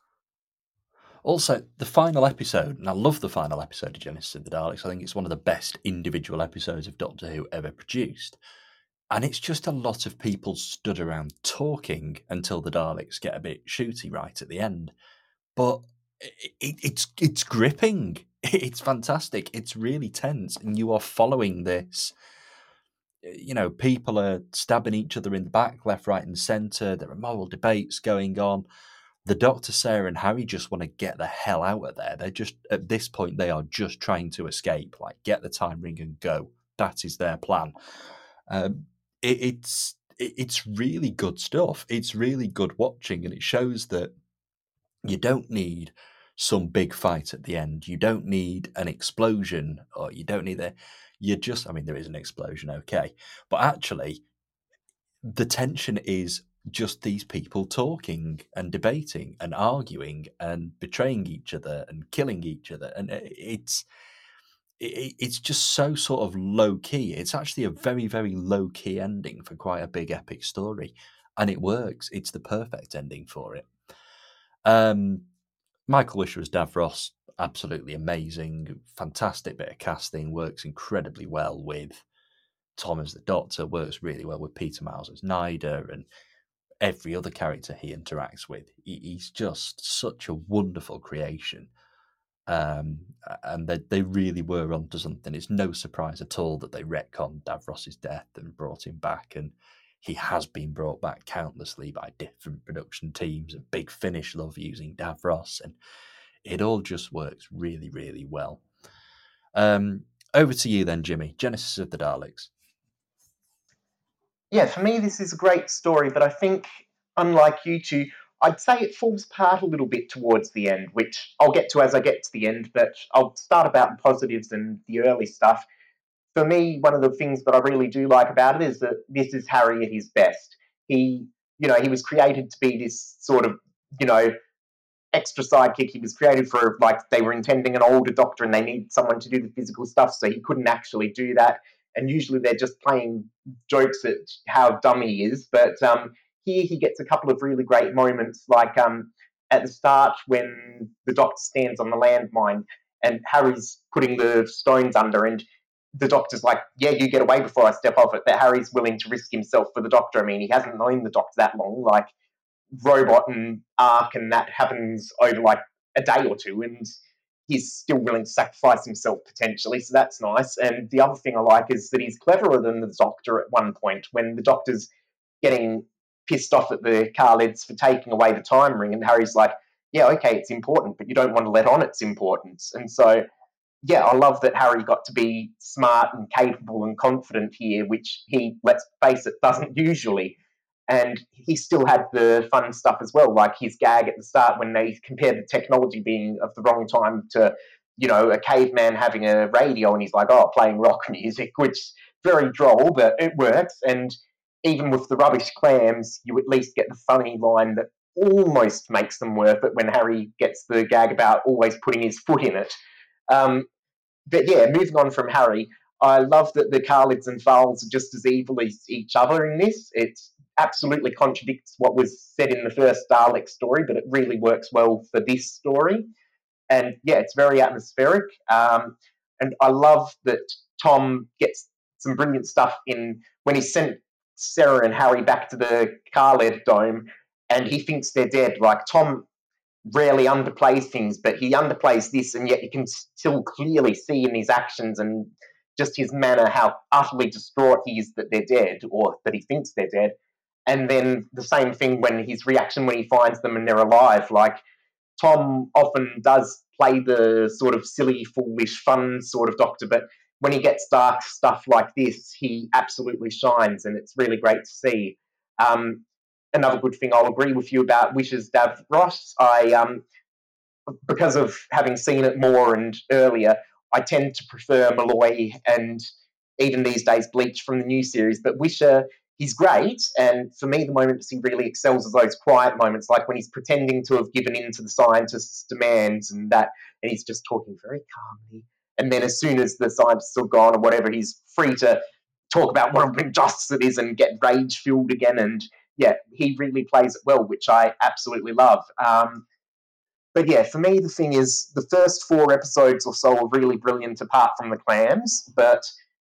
Also, the final episode, and I love the final episode of Genesis of the Daleks. I think it's one of the best individual episodes of Doctor Who ever produced. And it's just a lot of people stood around talking until the Daleks get a bit shooty right at the end. But it, it, it's it's gripping. (laughs) It's fantastic. It's really tense, and you are following this. You know, people are stabbing each other in the back, left, right, and centre. There are moral debates going on the Doctor, Sarah, and Harry just want to get the hell out of there. They're just at this point they are just trying to escape, like get the time ring and go. That is their plan. Um, it, it's it, it's really good stuff. It's really good watching, and it shows that you don't need some big fight at the end. You don't need an explosion, or you don't need a. You just, I mean, there is an explosion, okay, but actually, the tension is just these people talking and debating and arguing and betraying each other and killing each other. And it's it's just so sort of low key it's actually a very very low key ending for quite a big epic story. And it works. It's the perfect ending for it. Um michael wisher as davros absolutely amazing. Fantastic bit of casting. Works incredibly well with tom as the doctor. Works really well with peter miles as nyder and every other character he interacts with. He, he's just such a wonderful creation. Um, and they, they really were onto something. It's no surprise at all that they retconned Davros's death and brought him back. And he has been brought back countlessly by different production teams. And Big Finish love using Davros. And it all just works really, really well. Um, over to you then, Jimmy. Genesis of the Daleks yeah, for me, this is a great story, but I think, unlike you two, I'd say it falls apart a little bit towards the end, which I'll get to as I get to the end, but I'll start about the positives and the early stuff. For me, one of the things that I really do like about it is that this is Harry at his best. He, you know, he was created to be this sort of, you know, extra sidekick. He was created for like they were intending an older doctor and they need someone to do the physical stuff, so he couldn't actually do that and usually they're just playing jokes at how dumb he is. But um, here he gets a couple of really great moments, like um, at the start when the doctor stands on the landmine and Harry's putting the stones under, and the doctor's like, "Yeah, you get away before I step off it." But Harry's willing to risk himself for the doctor. I mean, he hasn't known the doctor that long. Like robot and arc and that happens over like a day or two, and he's still willing to sacrifice himself potentially, so that's nice. And the other thing I like is that he's cleverer than the Doctor at one point when the Doctor's getting pissed off at the Kaleds for taking away the time ring, and Harry's like, yeah, okay, it's important, but you don't want to let on its importance. And so, yeah, I love that Harry got to be smart and capable and confident here, which he, let's face it, doesn't usually. And he still had the fun stuff as well, like his gag at the start when they compared the technology being of the wrong time to, you know, a caveman having a radio, and he's like, oh, playing rock (laughs) music, which very droll, but it works. And even with the rubbish clams, you at least get the funny line that almost makes them worth it when Harry gets the gag about always putting his foot in it. Um, but yeah, moving on from Harry, I love that the Kaleds and Thals are just as evil as each other in this. It absolutely contradicts what was said in the first Dalek story, but it really works well for this story. And yeah, it's very atmospheric. Um, and I love that Tom gets some brilliant stuff in when he sent Sarah and Harry back to the Kaled dome and he thinks they're dead. Like Tom rarely underplays things, but he underplays this, and yet you can still clearly see in his actions and just his manner how utterly distraught he is that they're dead or that he thinks they're dead. And then the same thing when his reaction when he finds them and they're alive. Like Tom often does play the sort of silly, foolish, fun sort of doctor, but when he gets dark stuff like this, he absolutely shines, and it's really great to see. Um, another good thing I'll agree with you about Wisher's Davros. I um, because of having seen it more and earlier, I tend to prefer Molloy and even these days Bleach from the new series. But Wisher, he's great, and for me, the moments he really excels are those quiet moments, like when he's pretending to have given in to the scientist's demands and that, and he's just talking very calmly. And then as soon as the scientists are gone or whatever, he's free to talk about what an injustice it is and get rage filled again and yeah, he really plays it well, which I absolutely love. Um, but yeah, for me, the thing is, the first four episodes or so are really brilliant apart from the clams, but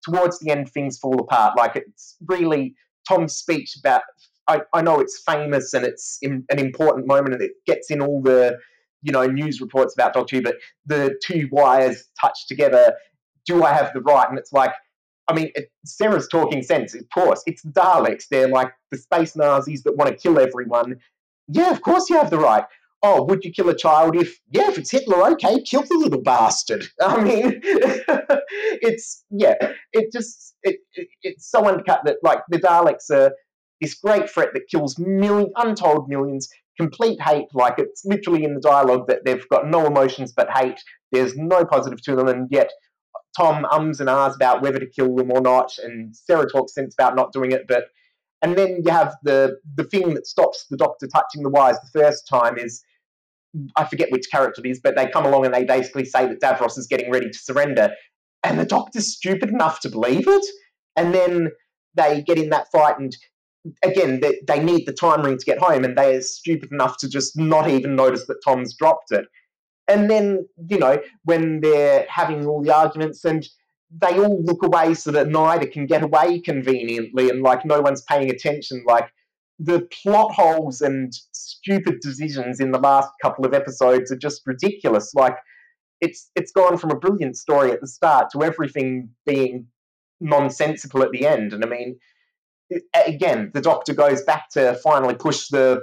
towards the end, things fall apart. Like, it's really Tom's speech about, I, I know it's famous and it's in, an important moment and it gets in all the, you know, news reports about Doctor but the two wires touch together. Do I have the right? And it's like, I mean, it, Sarah's talking sense, of course. It's Daleks. They're like the space Nazis that want to kill everyone. Yeah, of course you have the right. Oh, would you kill a child if, yeah, if it's Hitler, okay, kill the little bastard. (laughs) I mean, (laughs) it's, yeah, it just, it, it, it's so undercut that, like, the Daleks are this great threat that kills million, untold millions, complete hate. Like, it's literally in the dialogue that they've got no emotions but hate. There's no positive to them, and yet Tom ums and ahs about whether to kill them or not, and Sarah talks sense about not doing it. But and then you have the the thing that stops the Doctor touching the wires the first time is I forget which character it is, but they come along and they basically say that Davros is getting ready to surrender, and the Doctor's stupid enough to believe it, and then they get in that fight and. Again, they, they need the time ring to get home, and they are stupid enough to just not even notice that Tom's dropped it. And then, you know, when they're having all the arguments and they all look away so that neither can get away conveniently and like no one's paying attention. Like the plot holes and stupid decisions in the last couple of episodes are just ridiculous. Like it's it's gone from a brilliant story at the start to everything being nonsensical at the end. And I mean, again, the Doctor goes back to finally push the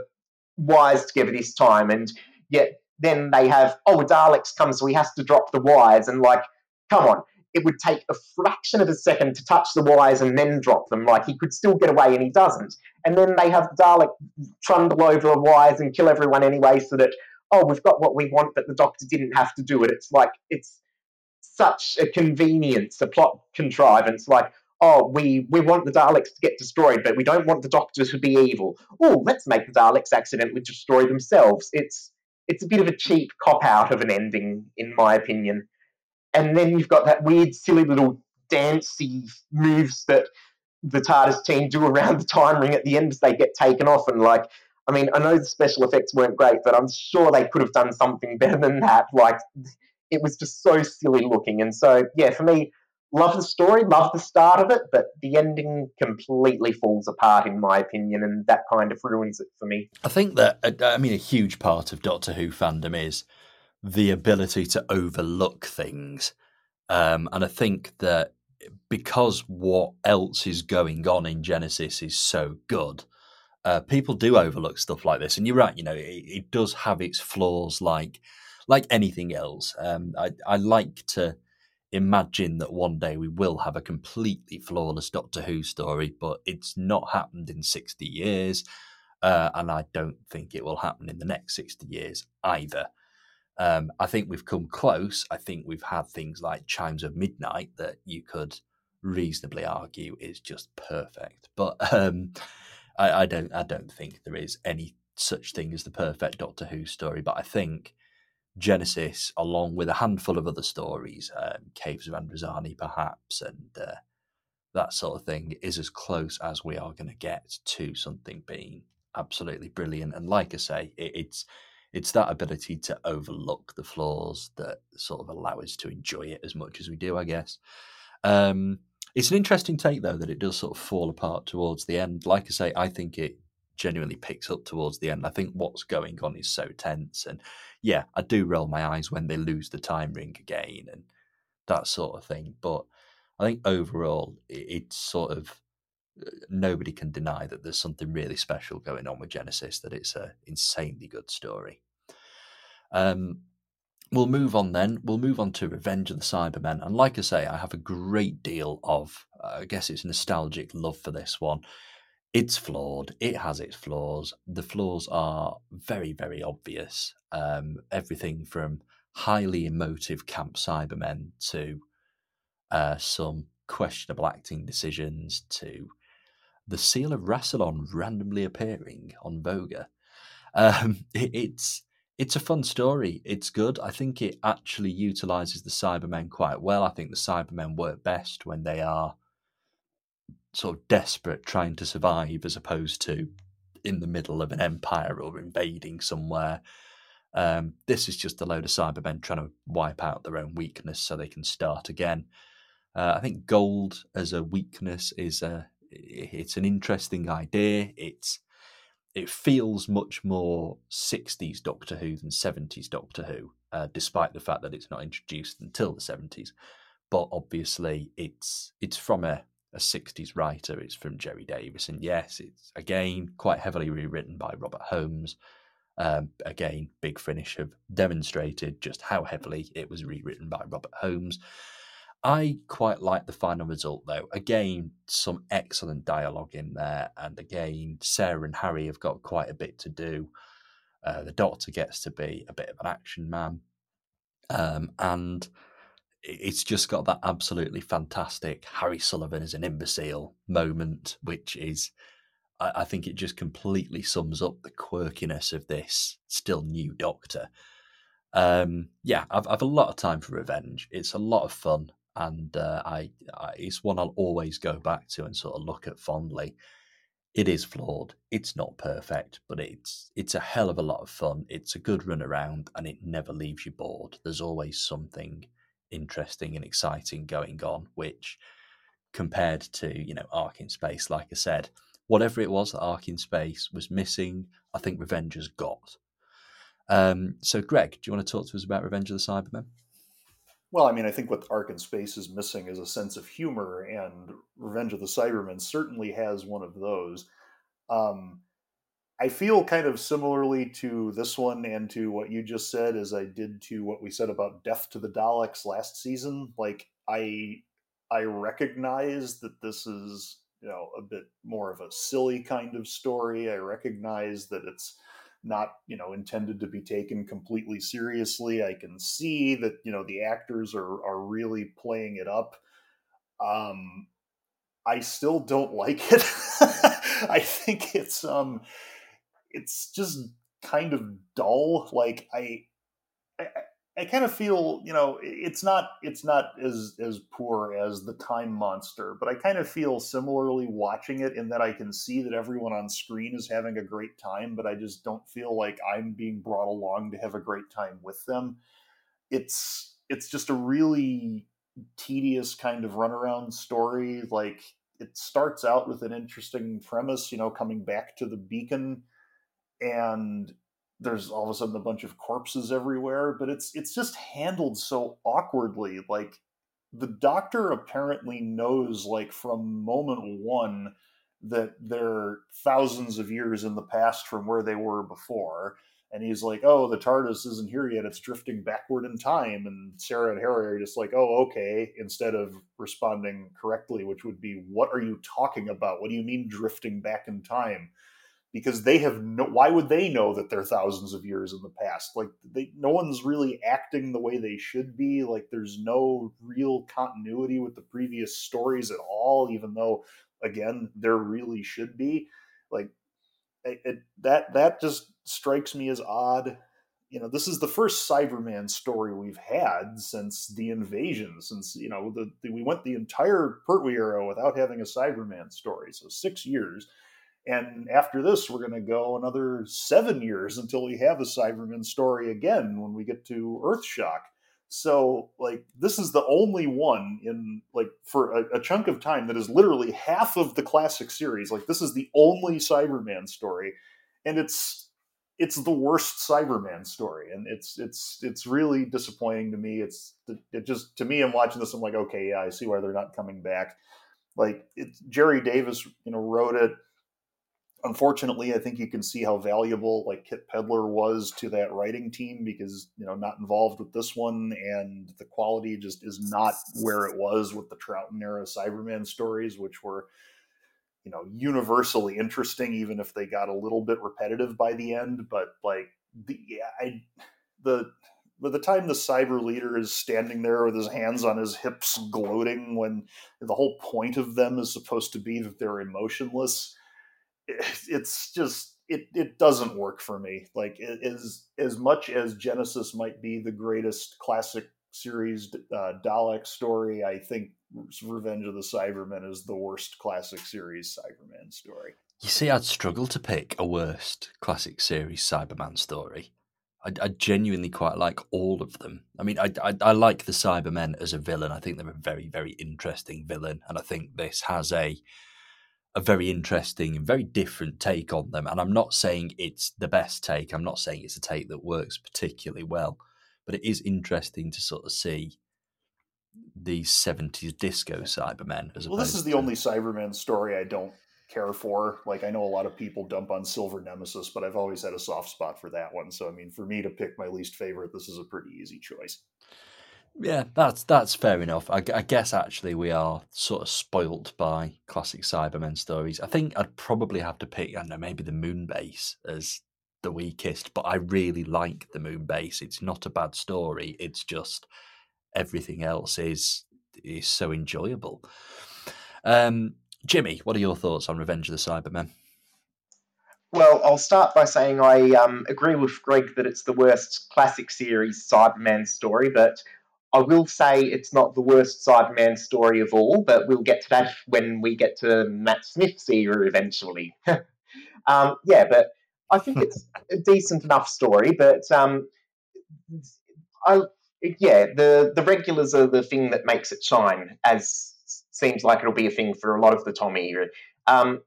wires together this time, and yet then they have, oh, Daleks come, so he has to drop the wires. And like, come on, it would take a fraction of a second to touch the wires and then drop them. Like, he could still get away and he doesn't. And then they have Dalek trundle over the wires and kill everyone anyway, so that, oh, we've got what we want, but the Doctor didn't have to do it. It's like, it's such a convenience, a plot contrivance. Like, oh, we, we want the Daleks to get destroyed, but we don't want the Doctor to be evil. Oh, let's make the Daleks accidentally destroy themselves. It's it's a bit of a cheap cop out of an ending, in my opinion. And then you've got that weird, silly little dancey moves that the TARDIS team do around (laughs) the time ring at the end as they get taken off. And like, I mean, I know the special effects weren't great, but I'm sure they could have done something (laughs) better than that. Like, it was just so silly looking. And so, yeah, for me, love the story, love the start of it, but the ending completely falls apart, in my opinion, and that kind of ruins it for me. I think that, uh, I mean, a huge part of Doctor Who fandom is the ability to overlook things. Um, and I think that because what else is going on in Genesis is so good, Uh, people do overlook stuff like this, and you're right. You know, it, it does have its flaws, like like anything else. Um, I I like to imagine that one day we will have a completely flawless Doctor Who story, but it's not happened in 60 years. Uh, and I don't think it will happen in the next 60 years either. Um, I think we've come close. I think we've had things like Chimes of Midnight that you could reasonably argue is just perfect. But (laughs) um, I, I, don't. I don't think there is any such thing as the perfect Doctor Who story. But I think Genesis, along with a handful of other stories, um, Caves of Androzani, perhaps, and uh, that sort of thing, is as close as we are going to get to something being absolutely brilliant. And like I say, it, it's it's that ability to overlook the flaws that sort of allow us to enjoy it as much as we do, I guess. Um, it's an interesting take though that it does sort of fall apart towards the end. Like I say, I think it genuinely picks up towards the end. I think what's going on is so tense, and yeah, I do roll my eyes when they lose the time ring again and that sort of thing. But I think overall, it's sort of nobody can deny that there's something really special going on with Genesis. That it's a insanely good story. Um, we'll move on then. We'll move on to Revenge of the Cybermen. And like I say, I have a great deal of, uh, I guess it's nostalgic love for this one. It's flawed. It has its flaws. The flaws are very, very obvious. Um, everything from highly emotive camp Cybermen to uh, some questionable acting decisions to the seal of Rassilon randomly appearing on Voga. Um, (laughs) it, it's it's a fun story. It's good. I think it actually utilizes the Cybermen quite well. I think the Cybermen work best when they are sort of desperate trying to survive as opposed to in the middle of an empire or invading somewhere. Um, this is just a load of Cybermen trying to wipe out their own weakness so they can start again. Uh, I think gold as a weakness is a it's an interesting idea. It's it feels much more 60s Doctor Who than 70s Doctor Who, uh, despite the fact that it's not introduced until the 70s. But obviously, it's it's from a, a 60s writer. It's from Gerry Davis, and yes, it's again quite heavily rewritten by Robert Holmes. Um, again, Big Finish have demonstrated just how heavily it was rewritten by Robert Holmes. I quite like the final result though. Again, some excellent dialogue in there, and again, Sarah and Harry have got quite a bit to do. Uh, the Doctor gets to be a bit of an action man, um, and it's just got that absolutely fantastic Harry Sullivan as an imbecile moment, which is, I, I think, it just completely sums up the quirkiness of this still new Doctor. Um, yeah, I've, I've a lot of time for revenge. It's a lot of fun and uh, I, I, it's one I'll always go back to and sort of look at fondly. It is flawed. It's not perfect, but it's it's a hell of a lot of fun. It's a good run around, and it never leaves you bored. There's always something interesting and exciting going on, which compared to you know Ark in Space, like I said, whatever it was that Ark in Space was missing, I think Revenge has got. Um, so, Greg, do you want to talk to us about Revenge of the Cybermen? Well, I mean, I think what Ark in Space is missing is a sense of humor, and Revenge of the Cybermen certainly has one of those. Um, I feel kind of similarly to this one and to what you just said as I did to what we said about Death to the Daleks last season. Like I I recognize that this is, you know, a bit more of a silly kind of story. I recognize that it's not you know intended to be taken completely seriously. I can see that you know the actors are are really playing it up. Um i still don't (laughs) like it. I think it's um it's just kind of dull. Like i, I I kind of feel, you know, it's not it's not as as poor as the Time Monster, but I kind of feel similarly watching it in that I can see that everyone on screen is having a great time, but I just don't feel like I'm being brought along to have a great time with them. It's it's just a really tedious kind of runaround story. Like it starts out with an interesting premise, you know, coming back to the beacon and there's all of a sudden a bunch of corpses everywhere but it's it's just handled so awkwardly like the doctor apparently knows like from moment one that they're thousands of years in the past from where they were before. And he's like, "Oh, the TARDIS isn't here yet; it's drifting backward in time." And Sarah and Harry are just like, "Oh, okay," instead of responding correctly, which would be, "What are you talking about? What do you mean drifting back in time?" Because they have no why would they know that they're thousands of years in the past? Like they no one's really acting the way they should be. Like there's no real continuity with the previous stories at all even though again there really should be. Like it, it, that that just strikes me as odd. You know this is the first cyberman story we've had since the invasion since you know the, the we went the entire pertwee era without having a cyberman story so six years and after this, we're going to go another seven years until we have a Cyberman story again when we get to Earthshock. So, like, this is the only one in, like, for a, a, chunk of time that is literally half of the classic series. Like, this is the only Cyberman story. And it's, it's the worst Cyberman story. And it's, it's, it's really disappointing to me. It's, it just, to me, I'm watching this, I'm like, okay, yeah, I see why they're not coming back. Like, it's Gerry Davis, you know, wrote it unfortunately, I think you can see how valuable like Kit Pedler was to that writing team because you know not involved with this one, and the quality just is not where it was with the Troughton era Cyberman stories, which were you know universally interesting, even if they got a little bit repetitive by the end. But like the yeah, I the by the time the cyber leader is standing there with his hands on his hips gloating when the whole point of them is supposed to be that they're emotionless it's just it it doesn't work for me. Like as as much as Genesis might be the greatest classic series uh, Dalek story, I think Revenge of the Cybermen is the worst classic series Cyberman story. You see, I'd struggle to pick a worst classic series Cyberman story. I, I genuinely quite like all of them. I mean, I, I, I like the Cybermen as a villain. I think they're a very very interesting villain, and I think this has a a very interesting and very different take on them. And I'm not saying it's the best take. I'm not saying it's a take that works particularly well, but it is interesting to sort of see these 70s disco Cybermen. As well, this is the to... only Cyberman story I don't care for. Like, I know a lot of people dump on Silver Nemesis, but I've always had a soft spot for that one. So, I mean, for me to pick my least favorite, this is a pretty easy choice. Yeah, that's that's fair enough. I, I, guess actually we are sort of spoilt by classic Cybermen stories. I think I'd probably have to pick, I don't know, maybe the Moonbase as the weakest, but I really like the Moonbase. It's not a bad story. It's just everything else is is so enjoyable. Um, Jimmy, what are your thoughts on Revenge of the Cybermen? Well, I'll start by saying I um, agree with Greg that it's the worst classic series Cyberman story, but I will say it's not the worst Cyberman story of all, but we'll get to that when we get to Matt Smith's era eventually. (laughs) um, yeah, but I think it's (laughs) a decent enough story, but um, I, yeah, the, the regulars are the thing that makes it shine, as seems like it'll be a thing for a lot of the Tommy era. Um,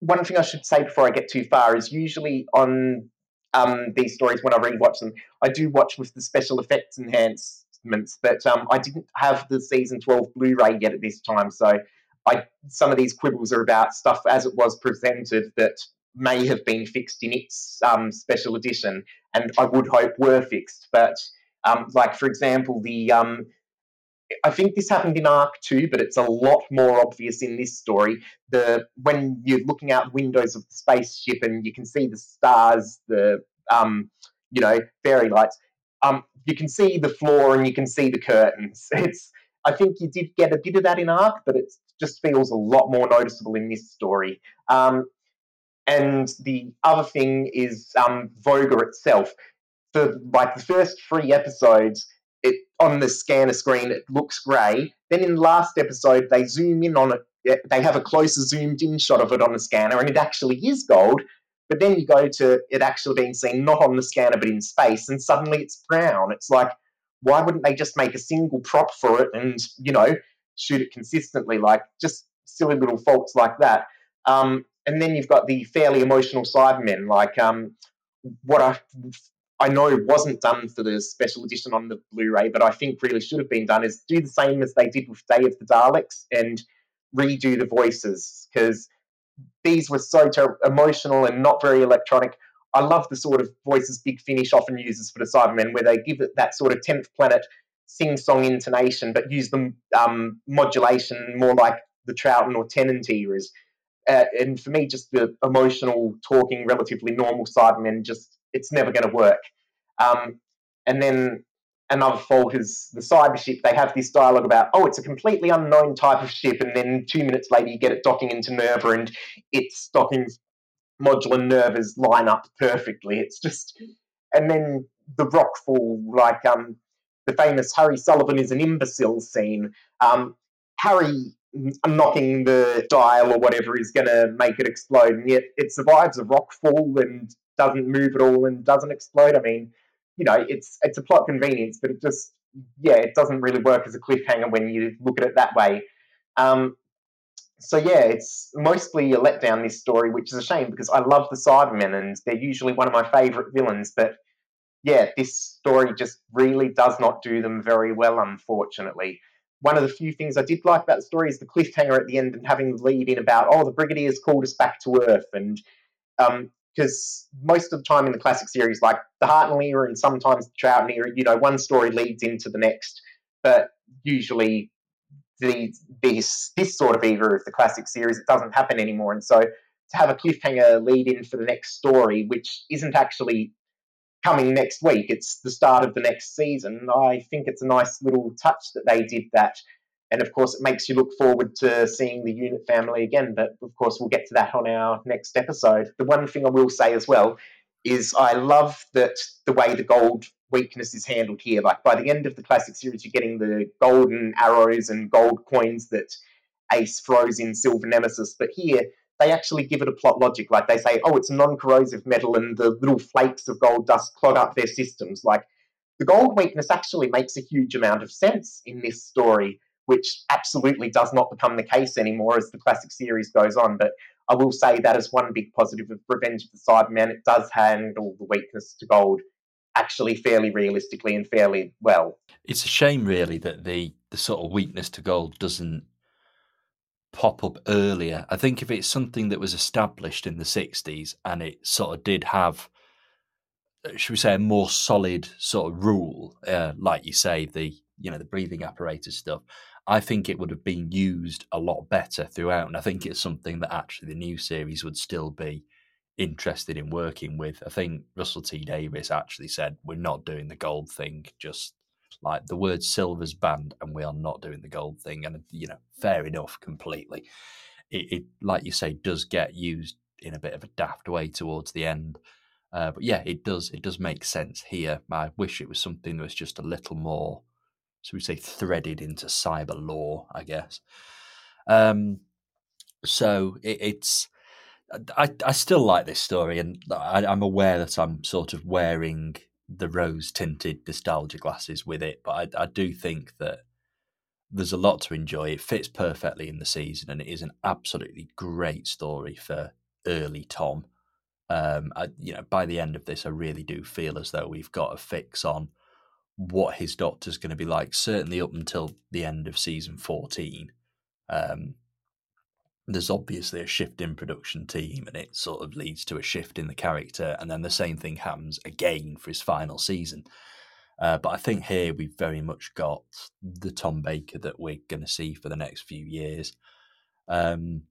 one thing I should say before I get too far is usually on um, these stories when I rewatch them, I do watch with the special effects enhanced but um, I didn't have the season 12 Blu-ray yet at this time, so I some of these quibbles are about stuff as it was presented that may have been fixed in its um, special edition, and I would hope were fixed. But um, like for example, the um, I think this happened in Ark too, but it's a lot more obvious in this story. The when you're looking out windows of the spaceship and you can see the stars, the um, you know fairy lights um, you can see the floor and you can see the curtains. (laughs) It's I think you did get a bit of that in Ark, but it just feels a lot more noticeable in this story. Um, and the other thing is um, itself. For like the first three episodes, it on the scanner screen it looks grey. Then in the last episode, they zoom in on it. They have a closer zoomed in shot of it on the scanner, and it actually is gold. But then you go to it actually being seen not on the scanner but in space, and suddenly it's brown. It's like, why wouldn't they just make a single prop for it and, you know, shoot it consistently? Like, just silly little faults like that. Um, and then you've got the fairly emotional Cybermen, like um, what I I know wasn't done for the special edition on the Blu-ray, but I think really should have been done is do the same as they did with Day of the Daleks and redo the voices because these were so ter- emotional and not very electronic. I love the sort of voices Big Finish often uses for the Cybermen, where they give it that sort of 10th planet sing song intonation, but use the um, modulation more like the Troughton or Tennant eras. Uh, and for me, just the emotional, talking, relatively normal Cybermen, just it's never going to work. Um, and then another fault is the cyber ship. They have this dialogue about, oh, it's a completely unknown type of ship, and then two minutes later you get it docking into Nerva, and its docking modular Nervas line up perfectly. It's just, and then the rockfall, like um, the famous Harry Sullivan is an imbecile scene. Um, Harry knocking the dial or whatever is going to make it explode, and yet it survives a rockfall and doesn't move at all and doesn't explode. I mean, you know, it's it's a plot convenience, but it just yeah, it doesn't really work as a cliffhanger when you look at it that way. Um, so yeah, it's mostly a letdown this story, which is a shame because I love the Cybermen and they're usually one of my favourite villains, but yeah, this story just really does not do them very well, unfortunately. One of the few things I did like about the story is the cliffhanger at the end and having the lead in about, oh, the Brigadier's called us back to Earth. And because most of the time in the classic series, like the Hartnell era and sometimes the Troughton era, you know, one story leads into the next. But usually the, this, this sort of era of the classic series, it doesn't happen anymore. And so to have a cliffhanger lead in for the next story, which isn't actually coming next week. It's the start of the next season. I think it's a nice little touch that they did that. And of course, it makes you look forward to seeing the unit family again. But of course, we'll get to that on our next episode. The one thing I will say as well is I love that the way the gold weakness is handled here. Like by the end of the classic series, you're getting the golden arrows and gold coins that Ace throws in Silver Nemesis. But here, they actually give it a plot logic. Like they say, oh, it's non-corrosive metal, and the little flakes of gold dust clog up their systems. Like the gold weakness actually makes a huge amount of sense in this story, which absolutely does not become the case anymore as the classic series goes on. But I will say that is one big positive of Revenge of the Cybermen. It does handle the weakness to gold actually fairly realistically and fairly well. It's a shame, really, that the the sort of weakness to gold doesn't pop up earlier. I think if it's something that was established in the 60s and it sort of did have, uh, should we say, a more solid sort of rule, uh, like you say, the you know the breathing apparatus stuff, I think it would have been used a lot better throughout. And I think it's something that actually the new series would still be interested in working with. I think Russell T Davies actually said, We're not doing the gold thing, just like the word silver's banned, and we are not doing the gold thing. And you know, fair enough, completely. It, it like you say, does get used in a bit of a daft way towards the end. Uh, but yeah, it does. It does make sense here. I wish it was something that was just a little more, so we say, threaded into cyber law, I guess. Um, so it, it's. I I still like this story, and I, I'm aware that I'm sort of wearing the rose tinted nostalgia glasses with it, but I, I do think that there's a lot to enjoy. It fits perfectly in the season, and it is an absolutely great story for early Tom. Um, I, you know, by the end of this, I really do feel as though we've got a fix on what his doctor's going to be like. Certainly up until the end of season fourteen. Um, there's obviously a shift in production team and it sort of leads to a shift in the character and then the same thing happens again for his final season uh, but i think here we've very much got the tom baker that we're going to see for the next few years um,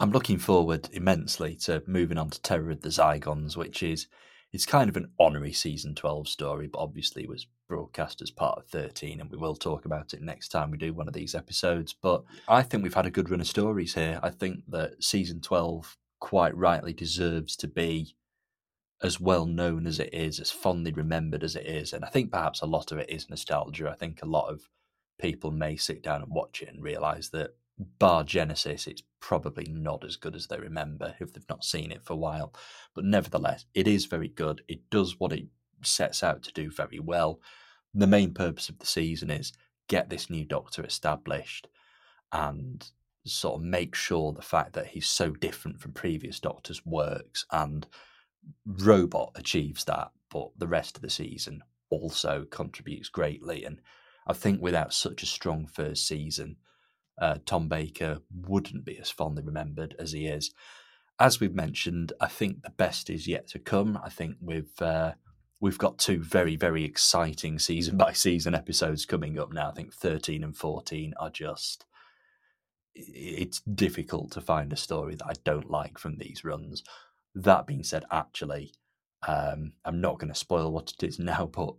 i'm looking forward immensely to moving on to terror of the zygons which is it's kind of an honorary season 12 story but obviously was broadcast as part of 13, and we will talk about it next time we do one of these episodes. But I think we've had a good run of stories here. I think that season 12 quite rightly deserves to be as well known as it is, as fondly remembered as it is. And I think perhaps a lot of it is nostalgia. I think a lot of people may sit down and watch it and realize that, bar Genesis, it's probably not as good as they remember if they've not seen it for a while. But nevertheless, it is very good. It does what it sets out to do very well the main purpose of the season is get this new doctor established and sort of make sure the fact that he's so different from previous doctors works and robot achieves that but the rest of the season also contributes greatly and i think without such a strong first season uh, Tom Baker wouldn't be as fondly remembered as he is. As we've mentioned, I think the best is yet to come. I think we've uh, we've got two very very exciting season by season episodes coming up now. I think thirteen and fourteen are just. It's difficult to find a story that I don't like from these runs. That being said, actually, um, I'm not going to spoil what it is now, but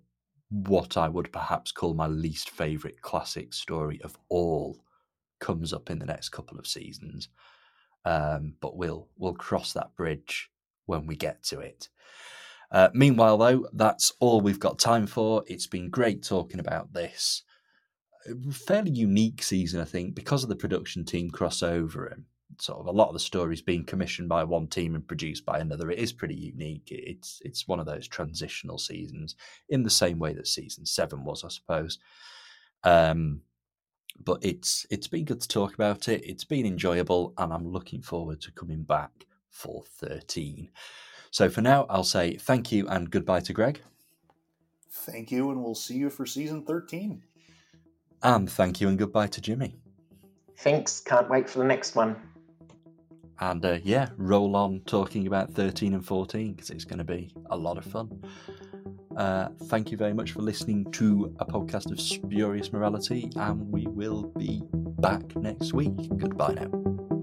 what I would perhaps call my least favourite classic story of all comes up in the next couple of seasons. Um, but we'll we'll cross that bridge when we get to it. Uh, meanwhile, though, that's all we've got time for. It's been great talking about this fairly unique season, I think, because of the production team crossover and sort of a lot of the stories being commissioned by one team and produced by another. It is pretty unique. It's it's one of those transitional seasons in the same way that season seven was, I suppose. Um, but it's it's been good to talk about it. It's been enjoyable, and I'm looking forward to coming back for 13. So for now, I'll say thank you and goodbye to Greg. Thank you, and we'll see you for season 13. And thank you and goodbye to Jimmy. Thanks. Can't wait for the next one. And uh, yeah, roll on talking about 13 and 14 because it's going to be a lot of fun. Uh, thank you very much for listening to a podcast of spurious morality, and we will be back next week. Goodbye now.